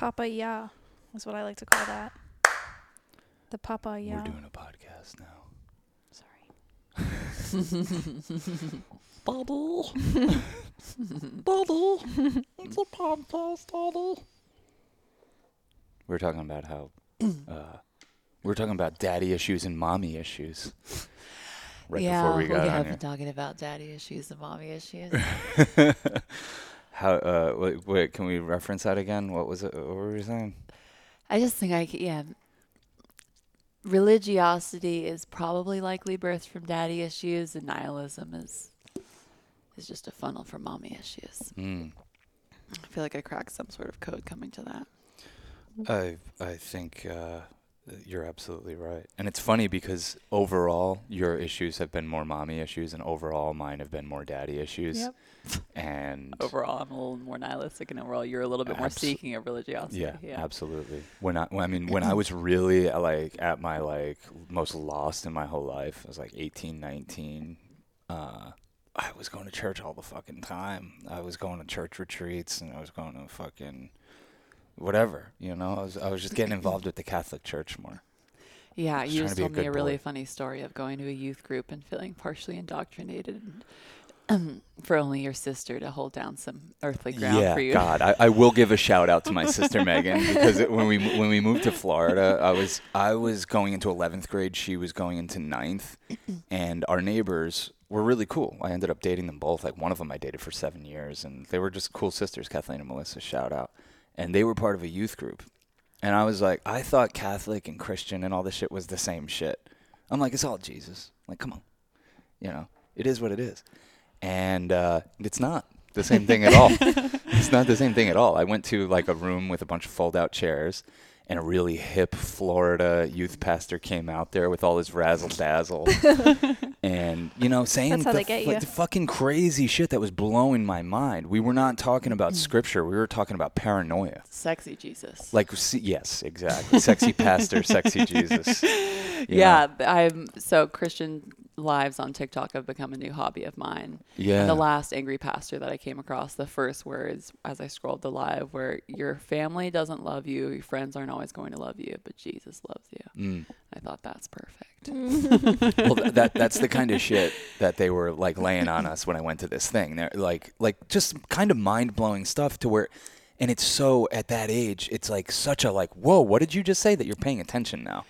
Papa Ya is what I like to call that. The Papa Ya. We're doing a podcast now. Sorry. Bubble. Bubble. It's a podcast, Bubble. We are talking about how uh, we are talking about daddy issues and mommy issues. Right yeah, before we got have on been talking about daddy issues and mommy issues. Here. how? Uh, wait, wait, can we reference that again? What was it? What were we saying? I just think I c- yeah. Religiosity is probably likely birthed from daddy issues, and nihilism is is just a funnel for mommy issues. Mm. I feel like I cracked some sort of code coming to that. I I think uh, you're absolutely right, and it's funny because overall your issues have been more mommy issues, and overall mine have been more daddy issues. Yep. And Overall, I'm a little more nihilistic, and overall, you're a little bit more seeking of religiosity. yeah, yeah. absolutely. When I, when, I mean, when I was really like at my like most lost in my whole life, I was like 18, 19. Uh, I was going to church all the fucking time. I was going to church retreats, and I was going to fucking whatever. You know, I was I was just getting involved with the Catholic Church more. Yeah, Just you just to be a told me a really boy. funny story of going to a youth group and feeling partially indoctrinated um, for only your sister to hold down some earthly ground yeah, for you. Yeah, God, I, I will give a shout out to my sister Megan because it, when we when we moved to Florida, I was I was going into eleventh grade. She was going into ninth, and our neighbors were really cool. I ended up dating them both. Like one of them I dated for seven years, and they were just cool sisters. Kathleen and Melissa, shout out. And they were part of a youth group, and I was like, I thought Catholic and Christian and all this shit was the same shit. I'm like, it's all Jesus. Like, come on, you know, it is what it is and uh, it's not the same thing at all. it's not the same thing at all. I went to like a room with a bunch of fold-out chairs, and a really hip Florida youth pastor came out there with all his razzle dazzle, and you know, saying That's how the, they get like, the fucking crazy shit that was blowing my mind. We were not talking about Mm. scripture. We were talking about paranoia. Sexy Jesus. Like, see, yes, exactly. Sexy pastor, sexy Jesus. you yeah, know? I'm so Christian lives on TikTok have become a new hobby of mine. yeah. And the last angry pastor that I came across, the first words as I scrolled the live were, "Your family doesn't love you. Your friends aren't always going to love you, but Jesus loves you." Mm. I thought that's perfect. well, th- that that's the kind of shit that they were like laying on us when I went to this thing. They're like like just kind of mind blowing stuff to where, and it's so at that age, it's like such a like whoa, what did you just say that you're paying attention now,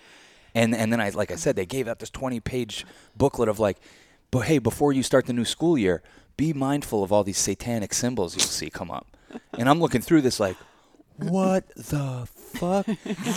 and and then I like I said they gave out this twenty page booklet of like, but hey, before you start the new school year, be mindful of all these satanic symbols you'll see come up, and I'm looking through this like. What the fuck?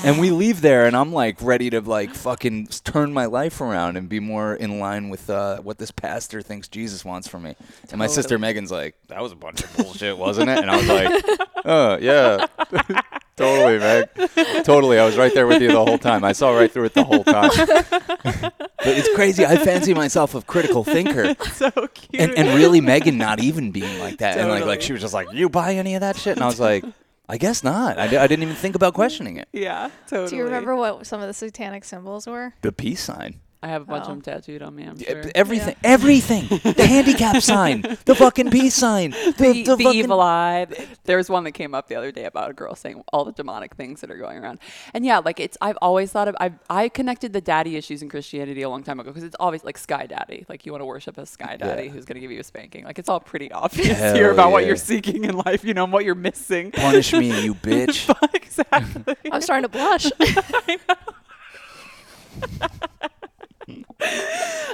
and we leave there, and I'm like ready to like fucking turn my life around and be more in line with uh, what this pastor thinks Jesus wants from me. And my sister Megan's like, "That was a bunch of bullshit, wasn't it?" And I was like, "Oh yeah, totally, Meg, totally." I was right there with you the whole time. I saw right through it the whole time. but it's crazy. I fancy myself a critical thinker, so cute. and and really Megan not even being like that, and like like she was just like, "You buy any of that shit?" And I was like. I guess not. I, I didn't even think about questioning it. yeah, totally. Do you remember what some of the satanic symbols were? The peace sign. I have a bunch Oh. of them tattooed on me. I'm sure. Everything, everything. the handicap sign, the fucking peace sign, the, the, the, the fucking- evil eye. There was one that came up the other day about a girl saying all the demonic things that are going around. And yeah, like it's I've always thought of I I connected the daddy issues in Christianity a long time ago because it's always like sky daddy. Like you want to worship a sky daddy Yeah. who's going to give you a spanking. Like it's all pretty obvious Hell here about what you're seeking in life, you know, and what you're missing. Punish me, you bitch. exactly. I'm starting to blush. I know.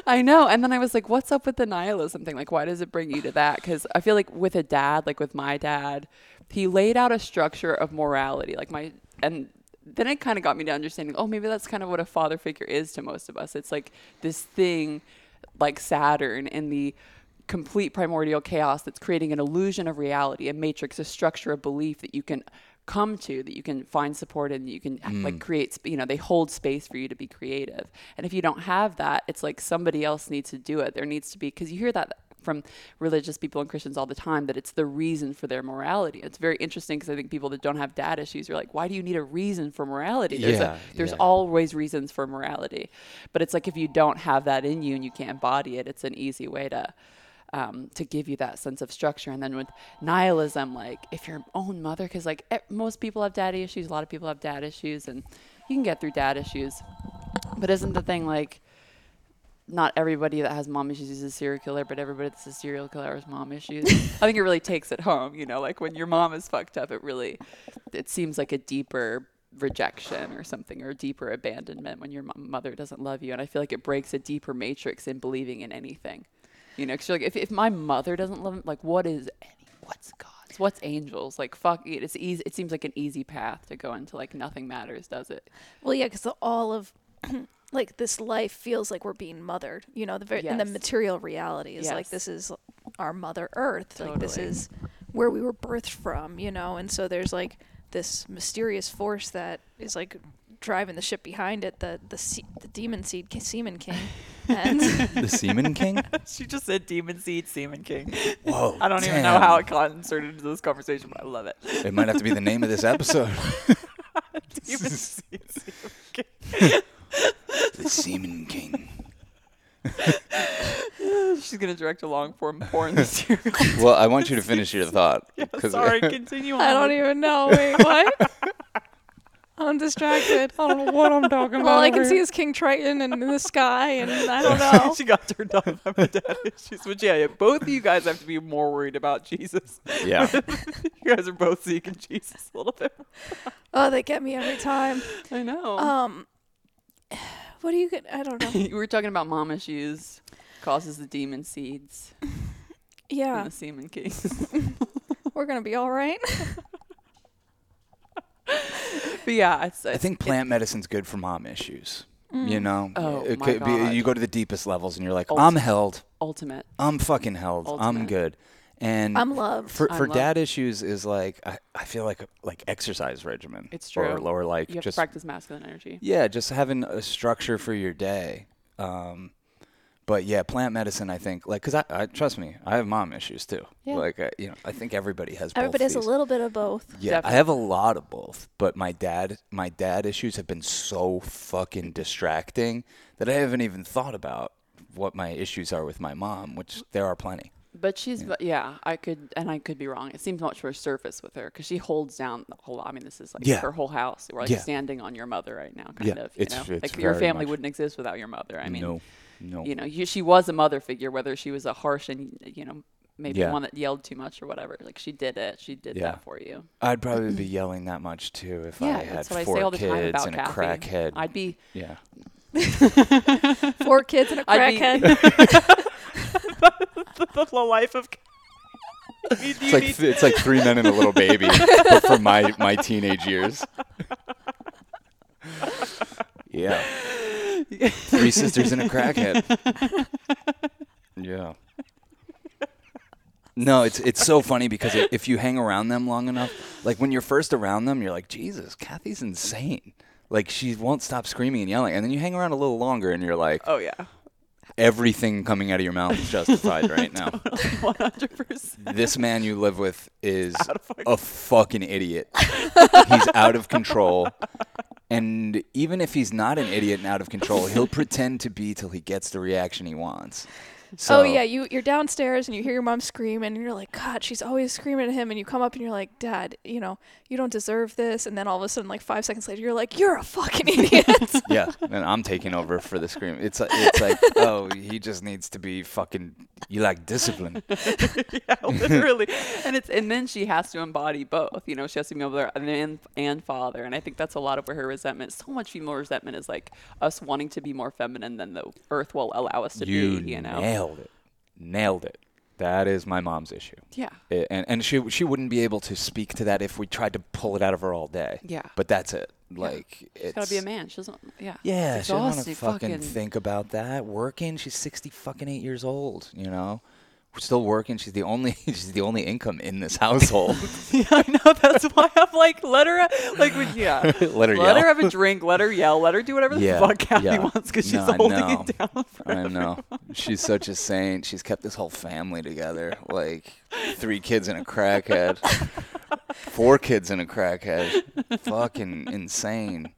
And then I was like, what's up with the nihilism thing? Like, why does it bring you to that? Because I feel like with a dad, like with my dad, he laid out a structure of morality. Like, my, and then it kind of got me to understanding, oh, maybe that's kind of what a father figure is to most of us. It's like this thing like Saturn in the complete primordial chaos that's creating an illusion of reality, a matrix, a structure of belief that you can come to that you can find support and you can like mm. create you know they hold space for you to be creative and if you don't have that it's like somebody else needs to do it there needs to be because you hear that from religious people and Christians all the time that it's the reason for their morality. It's very interesting because I think people that don't have dad issues are like, why do you need a reason for morality? There's, Yeah, a, there's yeah. always reasons for morality. But it's like if you don't have that in you and you can't embody it, it's an easy way to um, to give you that sense of structure. And then with nihilism, like if your own mother, because like most people have daddy issues, a lot of people have dad issues, and you can get through dad issues. But isn't the thing like not everybody that has mom issues is a serial killer, but everybody that's a serial killer has mom issues. I think it really takes it home, you know, like when your mom is fucked up, it really, it seems like a deeper rejection or something or deeper abandonment when your mo- mother doesn't love you. And I feel like it breaks a deeper matrix in believing in anything, you know, because like, if, if my mother doesn't love me, like what is, any, what's God's, what's angels? Like fuck it. It's easy. It seems like an easy path to go into like nothing matters, does it? Well, yeah, because all of like this life feels like we're being mothered. You know, the very and the material reality is like this is our Mother Earth. Like this is where we were birthed from. You know, and so there's like this mysterious force that is like driving the ship behind it. The the se- the demon seed ki- semen king, and The Seaman King? she just said demon seed, semen king. Whoa. I don't even damn. know how it got inserted into this conversation, but I love it. It might have to be the name of this episode. Demon seed, semen king. the Seaman King. She's gonna direct a long form porn series. Well, I want you to finish your thought. 'cause- Sorry, continue on. I don't even know. Wait, what? I'm distracted. I don't know what I'm talking about. All I can see is King Triton and the sky, and I don't know. she got turned on by my dad issues. But yeah, yeah, both of you guys have to be more worried about Jesus. Yeah. you guys are both seeking Jesus a little bit. Oh, they get me every time. I know. Um, what do you get? I don't know. we were talking about mom issues causes the demon seeds Yeah, and the semen king. we're gonna be all right. but yeah, it's, I think plant medicine's good for mom issues. You know, Oh, it my could be you go to the deepest levels and you're like, Ult- I'm held, ultimate. I'm fucking held, I'm good. And I'm loved. for I'm for loved. dad issues is like I, I feel like like exercise regimen. It's Or, true. or like You have just to practice masculine energy. yeah, just having a structure for your day. Um, but yeah, plant medicine. I think like because I, I trust me, I have mom issues too. Yeah. Like I, you know, I think everybody has. Everybody both has a little bit of both. Yeah, I have a lot of both, but my dad, my dad issues have been so fucking distracting that I haven't even thought about what my issues are with my mom, which there are plenty. But she's, yeah. yeah, I could, and I could be wrong. It seems much more surface with her because she holds down the whole. I mean, this is like Yeah. her whole house. We're like Yeah. standing on your mother right now, kind Yeah, of. You it's- know, it's like your family much- wouldn't exist without your mother. I mean, no, no. you know, you, she was a mother figure, whether she was a harsh and you know maybe Yeah. one that yelled too much or whatever. Like she did it. She did Yeah. that for you. I'd probably be yelling that much too if Yeah, I had that's what I four say all the kids time about and Kathy. a crackhead. I'd be. yeah, Four kids and a I'd be- crackhead. the life of. it's like it's like three men and a little baby, but for my my teenage years. Yeah, three sisters and a crackhead. Yeah. No, it's it's so funny because if you hang around them long enough, like when you're first around them, you're like, Jesus, Kathy's insane. Like she won't stop screaming and yelling, and then you hang around a little longer, and you're like, Oh yeah, everything coming out of your mouth is justified right now. one hundred percent. This man you live with is Out of fucking- a fucking idiot. he's out of control. And even if he's not an idiot and out of control, he'll pretend to be till he gets the reaction he wants. So, oh yeah, you you're downstairs and you hear your mom scream and you're like, God, she's always screaming at him. And you come up and you're like, Dad, you know, you don't deserve this. And then all of a sudden, like five seconds later, you're like, You're a fucking idiot. Yeah, and I'm taking over for the scream. It's like, it's like, oh, he just needs to be fucking. You lack discipline. yeah, literally. and it's and then she has to embody both. You know, she has to be able to and and father. And I think that's a lot of where her resentment. So much female resentment is like us wanting to be more feminine than the earth will allow us to You be. You know. Nailed it. Nailed it. That is my mom's issue. Yeah. I- and and she she wouldn't be able to speak to that if we tried to pull it out of her all day. Yeah. But that's it. Like it's She's gotta be a man. She doesn't. Yeah. Yeah, she doesn't want to fucking, fucking- think about that. Working, she's sixty fucking eight years old. You know, still working. She's the only she's the only income in this household. yeah, I know. That's why I'm like, let her, like, yeah, Let her let yell. her have a drink, let her yell, let her do whatever the Yeah, fuck Kathy yeah. wants because she's No, I holding it down. For I know. She's such a saint. She's kept this whole family together. Like three kids and a crackhead. Four kids and a crackhead. Fucking insane.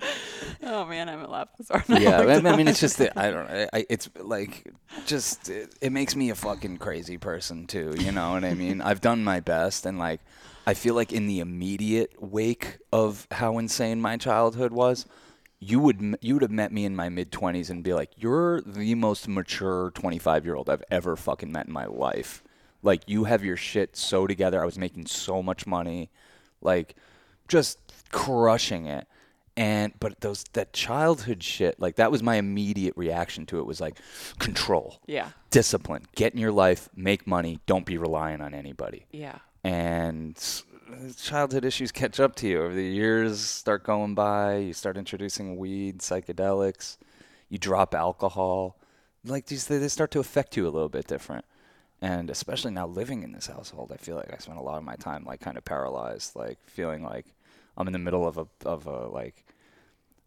oh man, I'm laughing so hard. yeah, I mean- I mean, it's just that I don't know. I, it's like just it, it makes me a fucking crazy person too. You know what I mean? I've done my best, and like I feel like in the immediate wake of how insane my childhood was, you would you would have met me in my mid twenties and be like, "You're the most mature twenty five year old I've ever fucking met in my life." Like you have your shit so together. I was making so much money, like just crushing it and but those that childhood shit like that was my immediate reaction to it was like control. Yeah. discipline. Get in your life make money don't be relying on anybody. Yeah. and childhood issues catch up to you. Over the years start going by you start introducing weed psychedelics you drop alcohol. Like these they they start to affect you a little bit different. And especially now living in this household i feel like i spent a lot of my time like kind of paralyzed like feeling like i'm in the middle of a of a like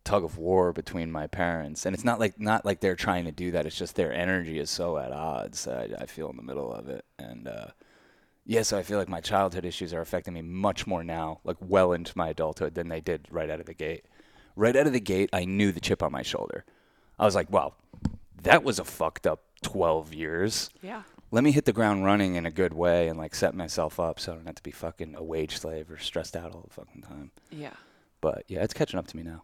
tug of war between my parents and it's not like not like they're trying to do that it's just their energy is so at odds i, I feel in the middle of it and uh yeah, so I feel like my childhood issues are affecting me much more now, like well into my adulthood, than they did right out of the gate. Right out of the gate, I knew the chip on my shoulder. I was like, wow, that was a fucked up 12 years. Yeah. Let me hit the ground running in a good way and like set myself up so I don't have to be fucking a wage slave or stressed out all the fucking time. Yeah. But yeah, it's catching up to me now.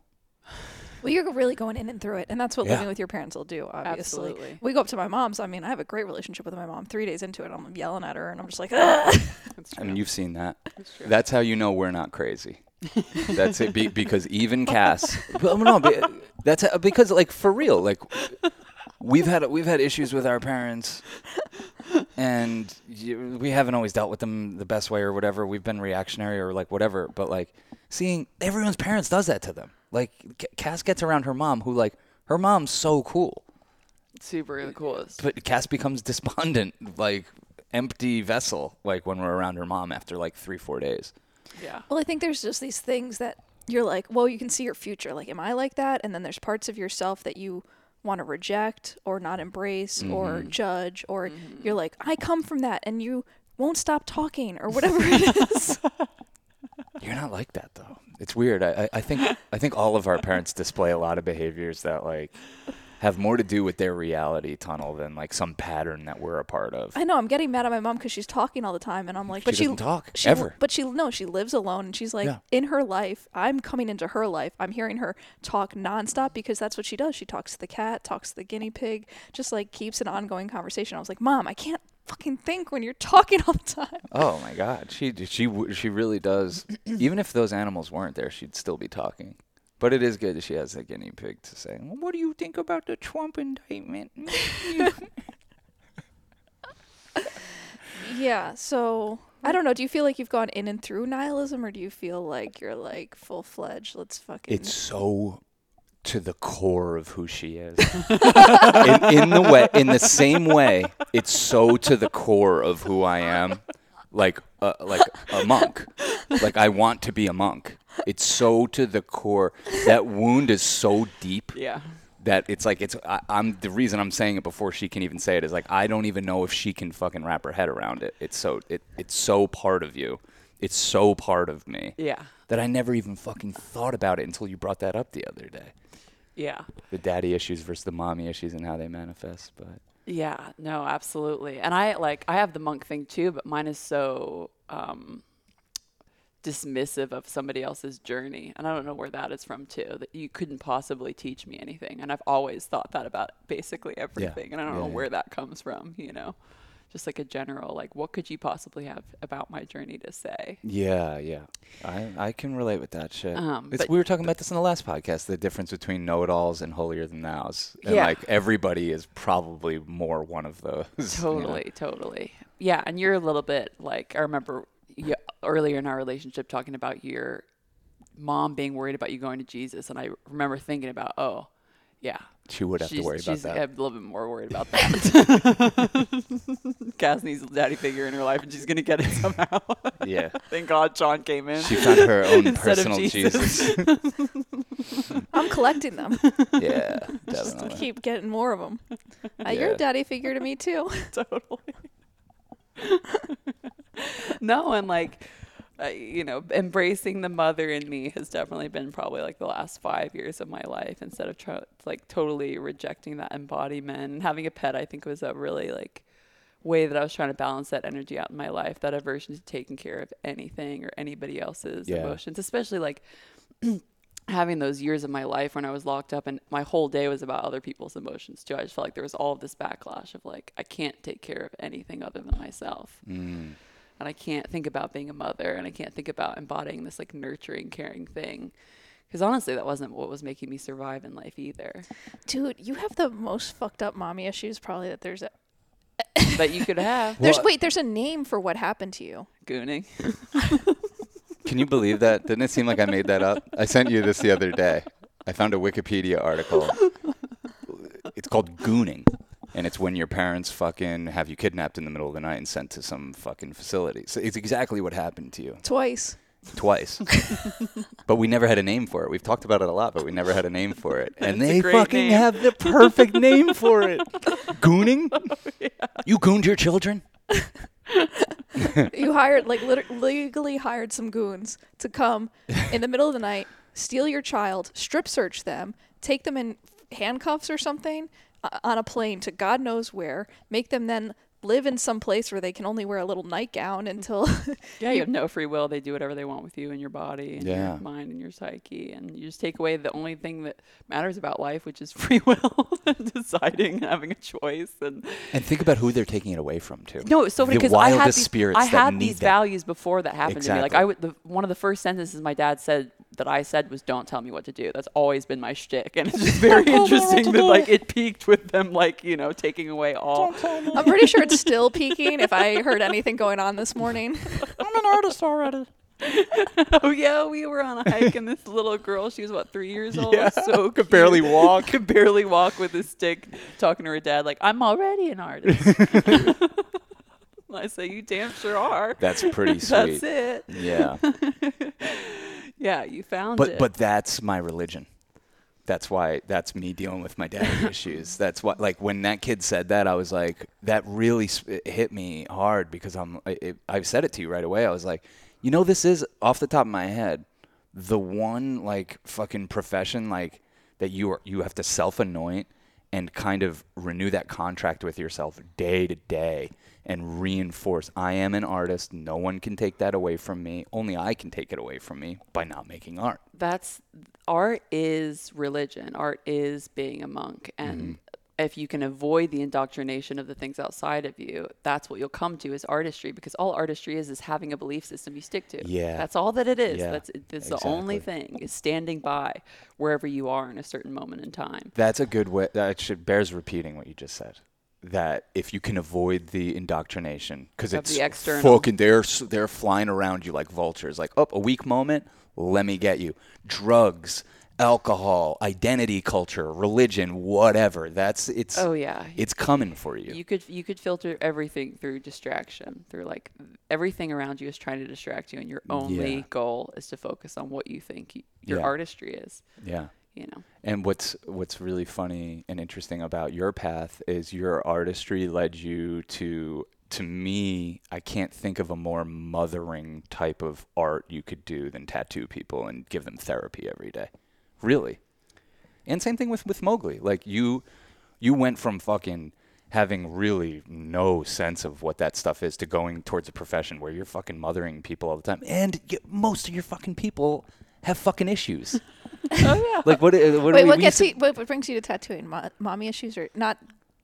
Well, you're really going in and through it, and that's what Yeah. living with your parents will do. Obviously, Absolutely. we go up to my mom's. I mean, I have a great relationship with my mom. Three days into it, I'm yelling at her, and I'm just like, Ugh! I mean, you've seen that. That's true. That's how you know we're not crazy. That's it. Be, because even Cass, but no, be- that's how, because like for real, like we've had we've had issues with our parents, and you, we haven't always dealt with them the best way or whatever. We've been reactionary or like whatever. But like seeing everyone's parents does that to them. Like Cass gets around her mom, who like her mom's so cool, super the coolest. but Cass becomes despondent, like empty vessel, like when we're around her mom after like three four days. Yeah. Well, I think there's just these things that you're like, well, you can see your future. Like, am I like that? And then there's parts of yourself that you want to reject or not embrace or mm-hmm. judge, or mm-hmm. you're like, I come from that, and you won't stop talking or whatever it is. You're not like that though. It's weird. I, I, I think I think all of our parents display a lot of behaviors that like have more to do with their reality tunnel than like some pattern that we're a part of. I know I'm getting mad at my mom because she's talking all the time, and I'm like, but She she doesn't talk, she, ever. But she no, she lives alone, and she's like Yeah. in her life. I'm coming into her life. I'm hearing her talk nonstop because that's what she does. She talks to the cat, talks to the guinea pig, just like keeps an ongoing conversation. I was like, Mom, I can't fucking think when you're talking all the time. Oh my God, she she she really does. Even if those animals weren't there, she'd still be talking. But it is good that she has a guinea pig to say. Well, what do you think about the Trump indictment? Yeah. So I don't know. Do you feel like you've gone in and through nihilism, or do you feel like you're like full fledged? Let's fucking. it's so to the core of who she is. in, in the way, in the same way, it's so to the core of who I am, like uh, like a monk. Like I want to be a monk. It's so to the core. That wound is so deep Yeah. that it's like it's. I, I'm the reason I'm saying it before she can even say it is like I don't even know if she can fucking wrap her head around it. It's so it it's so part of you. It's so part of me Yeah. that I never even fucking thought about it until you brought that up the other day. Yeah. The daddy issues versus the mommy issues and how they manifest. But Yeah, no, absolutely. And I like I have the monk thing too, but mine is so um dismissive of somebody else's journey. And I don't know where that is from too. That you couldn't possibly teach me anything. And I've always thought that about basically everything. And I don't Yeah, know yeah. where that comes from, you know. Just like a general like what could you possibly have about my journey to say? yeah, yeah, I I can relate with that shit. Um, but- we were talking about this in the last podcast. The difference between know-it-alls and holier than thous. And Yeah. like everybody is probably more one of those. you know? Totally, totally. Yeah, and you're a little bit like I remember you, earlier in our relationship talking about your mom being worried about you going to Jesus, and I remember thinking about, oh, yeah, She would have she's, to worry about she's that. a little bit more worried about that. Cass needs a daddy figure in her life, and she's gonna get it somehow. yeah. Thank God Sean came in. She found her own personal Jesus. Jesus. I'm collecting them. yeah, Just definitely. keep getting more of them. Uh, You're a daddy figure to me too. totally. no, and like uh, you know, embracing the mother in me has definitely been probably like the last five years of my life instead of like totally rejecting that embodiment. And having a pet, I think, was a really like way that I was trying to balance that energy out in my life, that aversion to taking care of anything or anybody else's Yeah. emotions, especially like having those years of my life when I was locked up and my whole day was about other people's emotions too. I just felt like there was all of this backlash of like, I can't take care of anything other than myself. Mm. And I can't think about being a mother and I can't think about embodying this like nurturing, caring thing. Because honestly, that wasn't what was making me survive in life either. Dude, you have the most fucked up mommy issues probably that there's a that you could have there's Well- wait, there's a name for what happened to you. gooning. Can you believe that? Didn't it seem like I made that up? I sent you this the other day. I found a Wikipedia article. It's called gooning. And it's when your parents fucking have you kidnapped in the middle of the night and sent to some fucking facility. So it's exactly what happened to you Twice. twice. but we never had a name for it. We've talked about it a lot, but we never had a name for it. And It's a they great fucking name. have the perfect name for it. Gooning? You gooned your children? you hired like lit- legally hired some goons to come in the middle of the night, steal your child, strip search them, take them in handcuffs or something uh, on a plane to God knows where, make them then live in some place where they can only wear a little nightgown until Yeah, you have no free will. They do whatever they want with you and your body and Yeah. your mind and your psyche. And you just take away the only thing that matters about life, which is free will and deciding and having a choice. And And think about who they're taking it away from, too. no, it's so funny because I had these, spirits I had these values before that happened to me. Like I would, the, one of the first sentences my dad said that I said was "Don't tell me what to do." That's always been my shtick, and it's just very interesting that like it peaked with them, like you know, taking away all. I'm pretty sure it's still peaking if I heard anything going on this morning. I'm an artist already. Oh yeah, we were on a hike, and this little girl, she was what three years old, Yeah, so could barely walk. could barely walk with a stick, talking to her dad like, "I'm already an artist." I say, "You damn sure are." That's pretty sweet. That's it. Yeah. Yeah, you found but it. but that's my religion. That's why that's me dealing with my daddy issues. That's what like when that kid said that, I was like, that really hit me hard because I'm. I- It, I said it to you right away. I was like, you know, this is off the top of my head, the one like fucking profession like that you are you have to self anoint and kind of renew that contract with yourself day to day and reinforce I am an artist. No one can take that away from me. Only I can take it away from me by not making art. that's art is religion. Art is being a monk, and Mm-hmm. if you can avoid the indoctrination of the things outside of you, that's what you'll come to is artistry. Because all artistry is is having a belief system you stick to. Yeah. that's all that it is. Yeah, That's it's the only thing is standing by wherever you are in a certain moment in time. That's a good way. That should bears repeating what you just said. That if you can avoid the indoctrination, because it's the external. fucking they're they're flying around you like vultures. Like, oh, a weak moment, let me get you. Drugs, alcohol, identity culture, religion, whatever. That's it's. Oh yeah, It's coming for you. you could you could filter everything through distraction through like everything around you is trying to distract you and your only Yeah. goal is to focus on what you think your Yeah. artistry is yeah. You know And what's what's really funny and interesting about your path is your artistry led you to to me, I can't think of a more mothering type of art you could do than tattoo people and give them therapy every day. Really. And same thing with with Mowgli. Like you you went from fucking having really no sense of what that stuff is to going towards a profession where you're fucking mothering people all the time and most of your fucking people have fucking issues. oh yeah Like what? uh, what do Wait, we, what we gets used you, what, what brings you to tattooing? Mo- mommy issues or not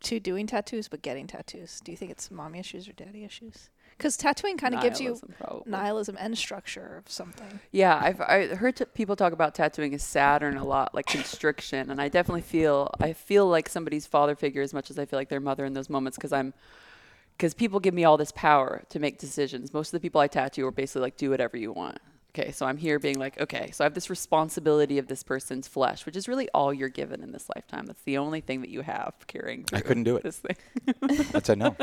to doing tattoos, but getting tattoos? Do you think it's mommy issues or daddy issues? Because tattooing kind of gives you Nihilism, probably. nihilism and structure of something. Yeah, I've I heard t- people talk about tattooing as Saturn a lot, like constriction, and I definitely feel I feel like somebody's father figure as much as I feel like their mother in those moments because I'm because people give me all this power to make decisions. Most of the people I tattoo are basically like, do whatever you want. Okay, so I'm here being like, okay, so I have this responsibility of this person's flesh, which is really all you're given in this lifetime. That's the only thing that you have carrying. I couldn't do it. This thing. I'd say no.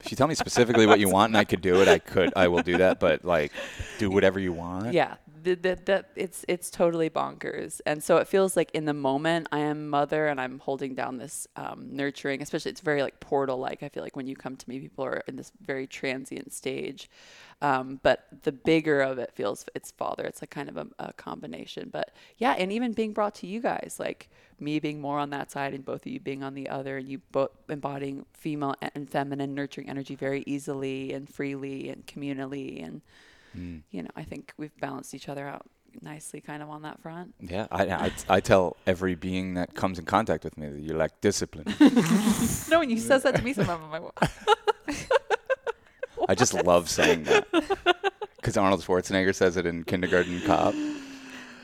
If you tell me specifically what you want and I could do it, I could. I will do that. But like, do whatever you want. Yeah, it's it's totally bonkers, and so it feels like in the moment I am mother and I'm holding down this um, nurturing, especially it's very like portal like. I feel like when you come to me, people are in this very transient stage, um, but the bigger of it feels it's father. It's like kind of a, a combination, but yeah, and even being brought to you guys like me being more on that side and both of you being on the other and you both embodying female and feminine nurturing energy very easily and freely and communally and Mm. you know i think we've balanced each other out nicely kind of on that front Yeah, I, I, I tell every being that comes in contact with me that you lack discipline. no when you says that to me sometimes i'm like I just love saying that because Arnold Schwarzenegger says it in Kindergarten Cop.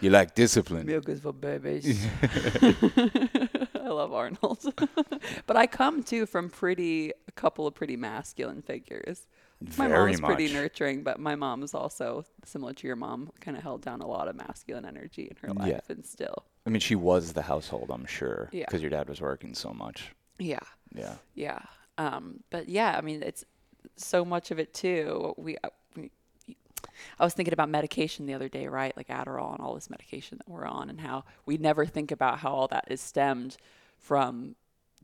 You lack discipline. milk is for babies i love arnold but i come too from pretty a couple of pretty masculine figures my Very mom's pretty nurturing, but my mom's also similar to your mom, kind of held down a lot of masculine energy in her life, Yeah. and still, I mean, she was the household, I'm sure, Yeah. because your dad was working so much. yeah, Yeah. yeah. Um, but yeah, I mean, it's so much of it too. We, uh, we, I was thinking about medication the other day, right? Like Adderall and all this medication that we're on, and how we never think about how all that is stemmed from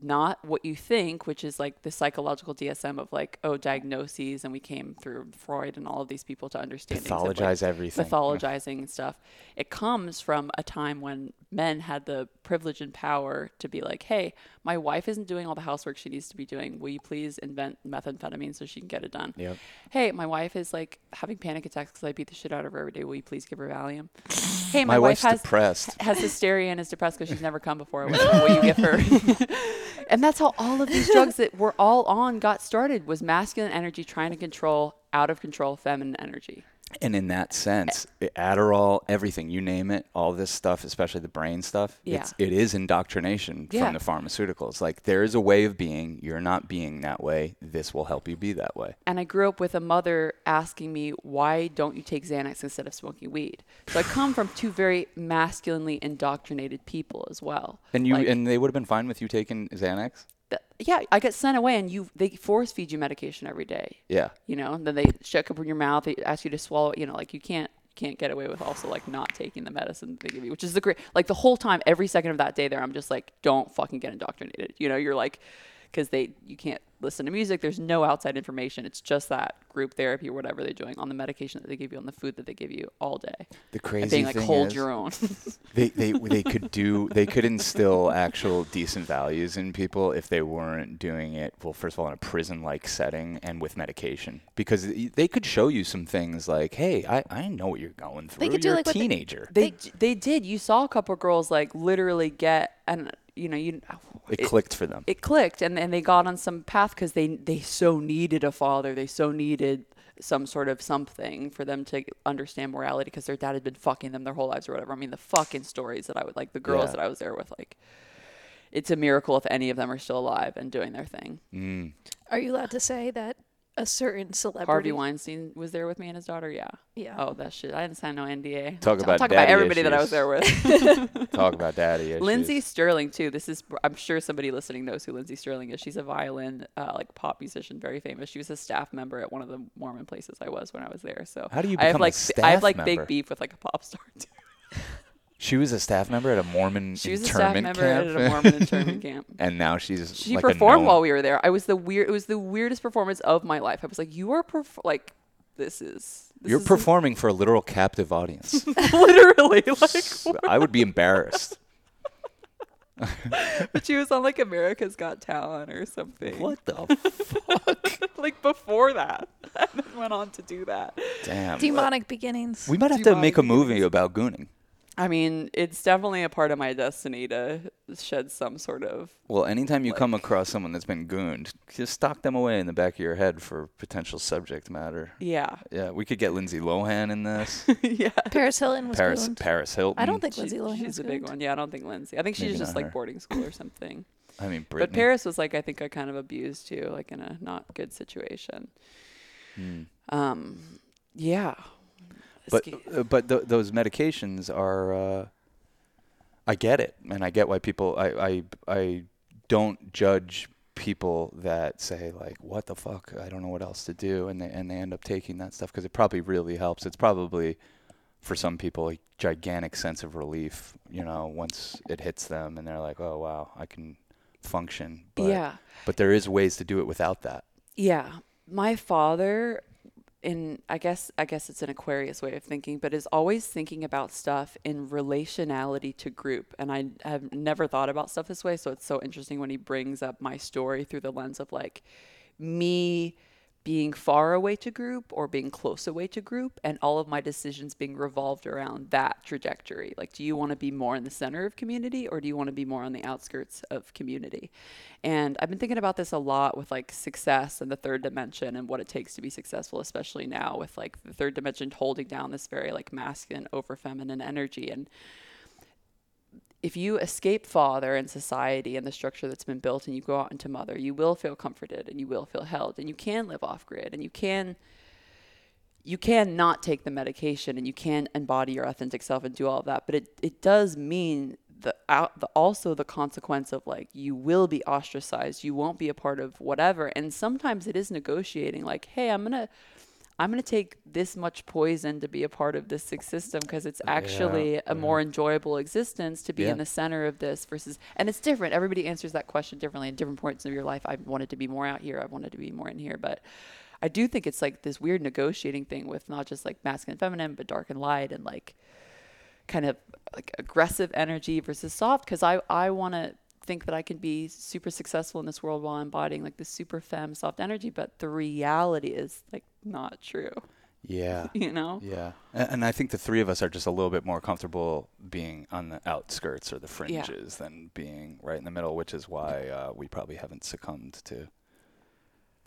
not what you think, which is like the psychological DSM of like, oh, diagnoses, and we came through Freud and all of these people to understand of, like, everything. mythologizing and stuff. It comes from a time when men had the privilege and power to be like, hey, my wife isn't doing all the housework she needs to be doing. Will you please invent methamphetamine so she can get it done? Yep. Hey, my wife is like having panic attacks because I beat the shit out of her every day. Will you please give her Valium? Hey, my, My wife wife's has depressed. has hysteria and is depressed because she's never come before. Will you give her? and that's how all of these drugs that we're all on got started was masculine energy trying to control out of control feminine energy. And in that sense, Adderall, everything, you name it, all this stuff, especially the brain stuff, it's, it is indoctrination Yeah. from the pharmaceuticals. Like, there is a way of being. You're not being that way. This will help you be that way. and I grew up with a mother asking me, "Why don't you take Xanax instead of smoking weed?" So I come from two very masculinely indoctrinated people as well. And you Like, and they would have been fine with you taking Xanax? Yeah, I get sent away, and you they force feed you medication every day. Yeah. You know, and then they shut up in your mouth. They ask you to swallow. You know, like you can't can't get away with also like not taking the medicine they give you, which is the great. Like the whole time, every second of that day, there, I'm just like, don't fucking get indoctrinated. You know, you're like, because they you can't listen to music. There's no outside information. It's just that group therapy or whatever they're doing on the medication that they give you, on the food that they give you all day. The And crazy being like, thing hold is, your own. they, they they could do they could instill actual decent values in people if they weren't doing it well first of all in a prison like setting and with medication because they could show you some things like hey I, I know what you're going through They could do you're like a what they- teenager they they did. You saw a couple girls like literally get and you know you it, clicked for them it clicked and, and they got on some path because they they so needed a father they so needed some sort of something for them to understand morality because their dad had been fucking them their whole lives or whatever i mean the fucking stories that i would like the girls Yeah. that i was there with like it's a miracle if any of them are still alive and doing their thing mm. Are you allowed to say that a certain celebrity? harvey weinstein was there with me and his daughter yeah Yeah. oh that shit i didn't sign no nda Talk I'm about talking about daddy everybody that i was there with talk about daddy issues. Lindsey Stirling too. This is I'm sure somebody listening knows who Lindsey Stirling is. She's a violin uh, like pop musician, very famous. She was a staff member at one of the Mormon places I was when I was there. So How do you I have become a like I have like member? big beef with like a pop star too. she was a staff member at a mormon She was a staff internment member camp at a Mormon internment camp. and now she's She like a performed known- while we were there. I was the weird. It was the weirdest performance of my life. I was like, you are perf- like, this is. This you're is performing for a literal captive audience literally like. i would be embarrassed But she was on like America's Got Talent or something. what the fuck? like before that, and then went on to do that. damn Demonic beginnings. We might have to make a Demonic movie about gooning. I mean, it's definitely a part of my destiny to shed some sort of. Well, anytime you come across someone that's been gooned, just stock them away in the back of your head for potential subject matter. Yeah. Yeah, we could get Lindsay Lohan in this. yeah. Paris Hilton was Paris gooned. Paris Hilton. I don't think She- Lindsay Lohan she's was a big gooned. one. Yeah, I don't think Lindsay. I think she's Maybe just like her. boarding school or something. I mean, Britney. But Paris was like, I think I kind of abused too, like in a not good situation. Hmm. Um, yeah. But uh, but th- those medications are. Uh, I get it, and I get why people. I I I don't judge people that say like, "What the fuck? I don't know what else to do," and they and they end up taking that stuff because it probably really helps. It's probably for some people a gigantic sense of relief. You know, once it hits them and they're like, "Oh wow, I can function." But, yeah. But there is ways to do it without that. Yeah. My father in I guess I guess it's an Aquarius way of thinking, but is always thinking about stuff in relationality to group. And I have never thought about stuff this way, so it's so interesting when he brings up my story through the lens of like me being far away to group or being close away to group and all of my decisions being revolved around that trajectory. Like do you want to be more in the center of community or do you want to be more on the outskirts of community? And i've been thinking about this a lot with like success and the third dimension and what it takes to be successful especially now with like the third dimension holding down this very like masculine over feminine energy. And if you escape father and society and the structure that's been built and you go out into mother, you will feel comforted and you will feel held and you can live off grid and you can you can not take the medication and you can embody your authentic self and do all of that. But it, it does mean the, out, the also the consequence of like you will be ostracized, you won't be a part of whatever. And sometimes it is negotiating like, hey, I'm gonna I'm going to take this much poison to be a part of this sick system because it's actually Yeah, a more enjoyable existence to be Yeah. in the center of this versus, and it's different. Everybody answers that question differently in different points of your life. I wanted to be more out here. I wanted to be more in here, but I do think it's like this weird negotiating thing with not just like masculine and feminine, but dark and light and like kind of like aggressive energy versus soft because I, I want to think that I can be super successful in this world while embodying like this super femme soft energy, but the reality is like not true, Yeah. you know? Yeah, and, and I think the three of us are just a little bit more comfortable being on the outskirts or the fringes than being right in the middle, which is why uh, we probably haven't succumbed to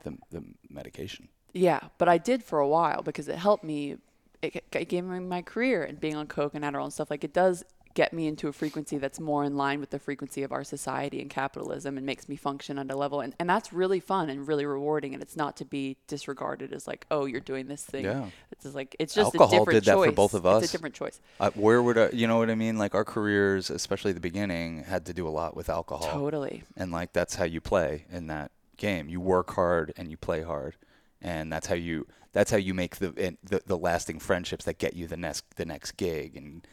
the the medication. Yeah, but I did for a while because it helped me. It, it gave me my career and being on coke and Adderall and stuff. Like it does get me into a frequency that's more in line with the frequency of our society and capitalism and makes me function at a level. And, and that's really fun and really rewarding. And it's not to be disregarded as like, oh, you're doing this thing. Yeah. It's just like, it's just Alcohol a different did that for both of us It's a different choice. Uh, where would I, you know what I mean? Like our careers, especially the beginning, had to do a lot with alcohol. Totally. and like that's how you play in that game. You work hard and you play hard, and that's how you that's how you make the the, the lasting friendships that get you the next the next gig and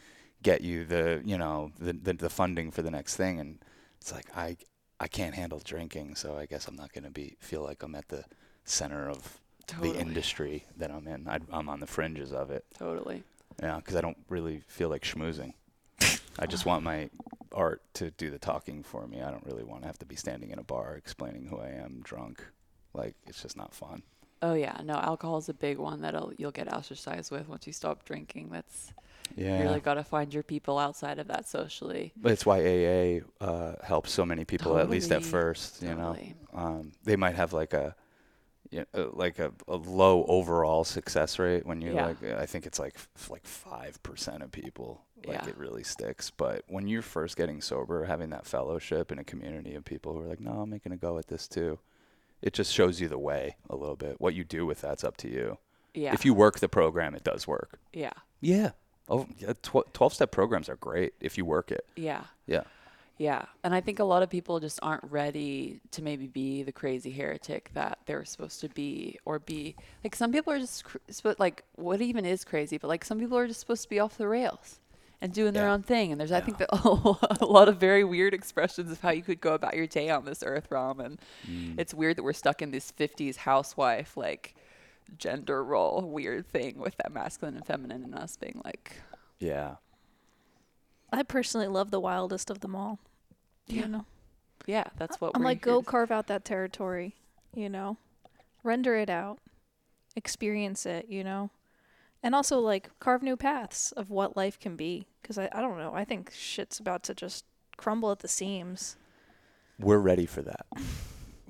get you the you know the, the the funding for the next thing. And it's like I I can't handle drinking, so I guess I'm not gonna be feel like I'm at the center of Totally. the industry that I'm in. I, I'm on the fringes of it. Totally. Yeah, because I don't really feel like schmoozing. I just want my art to do the talking for me. I don't really want to have to be standing in a bar explaining who I am drunk. Like it's just not fun. Oh yeah, no, alcohol is a big one that'll you'll get ostracized with once you stop drinking. That's Yeah. you really got to find your people outside of that socially. But it's why AA uh, helps so many people, at least at first. You Totally. know, um, they might have like a, you know, uh, like a, a low overall success rate when you Yeah. like. I think it's like f- like five percent of people like Yeah. it really sticks. But when you're first getting sober, having that fellowship in a community of people who are like, no, I'm making a go at this too. It just shows you the way a little bit. What you do with that's up to you. Yeah. If you work the program, it does work. yeah. Yeah. Oh, yeah, tw- 12 step programs are great if you work it. Yeah. Yeah. Yeah. And I think a lot of people just aren't ready to maybe be the crazy heretic that they're supposed to be or be. Like some people are just cr- like what even is crazy, but like some people are just supposed to be off the rails and doing their own thing. And there's I think that a lot of very weird expressions of how you could go about your day on this earth realm and Mm. it's weird that we're stuck in this 50s housewife like gender role weird thing with that masculine and feminine and us being like Yeah. I personally love the wildest of them all. Yeah. You know, yeah, that's what I'm we're like, go to- carve out that territory. You know, render it out, experience it. You know, and also like carve new paths of what life can be. Because I, I don't know. I think shit's about to just crumble at the seams. We're ready for that.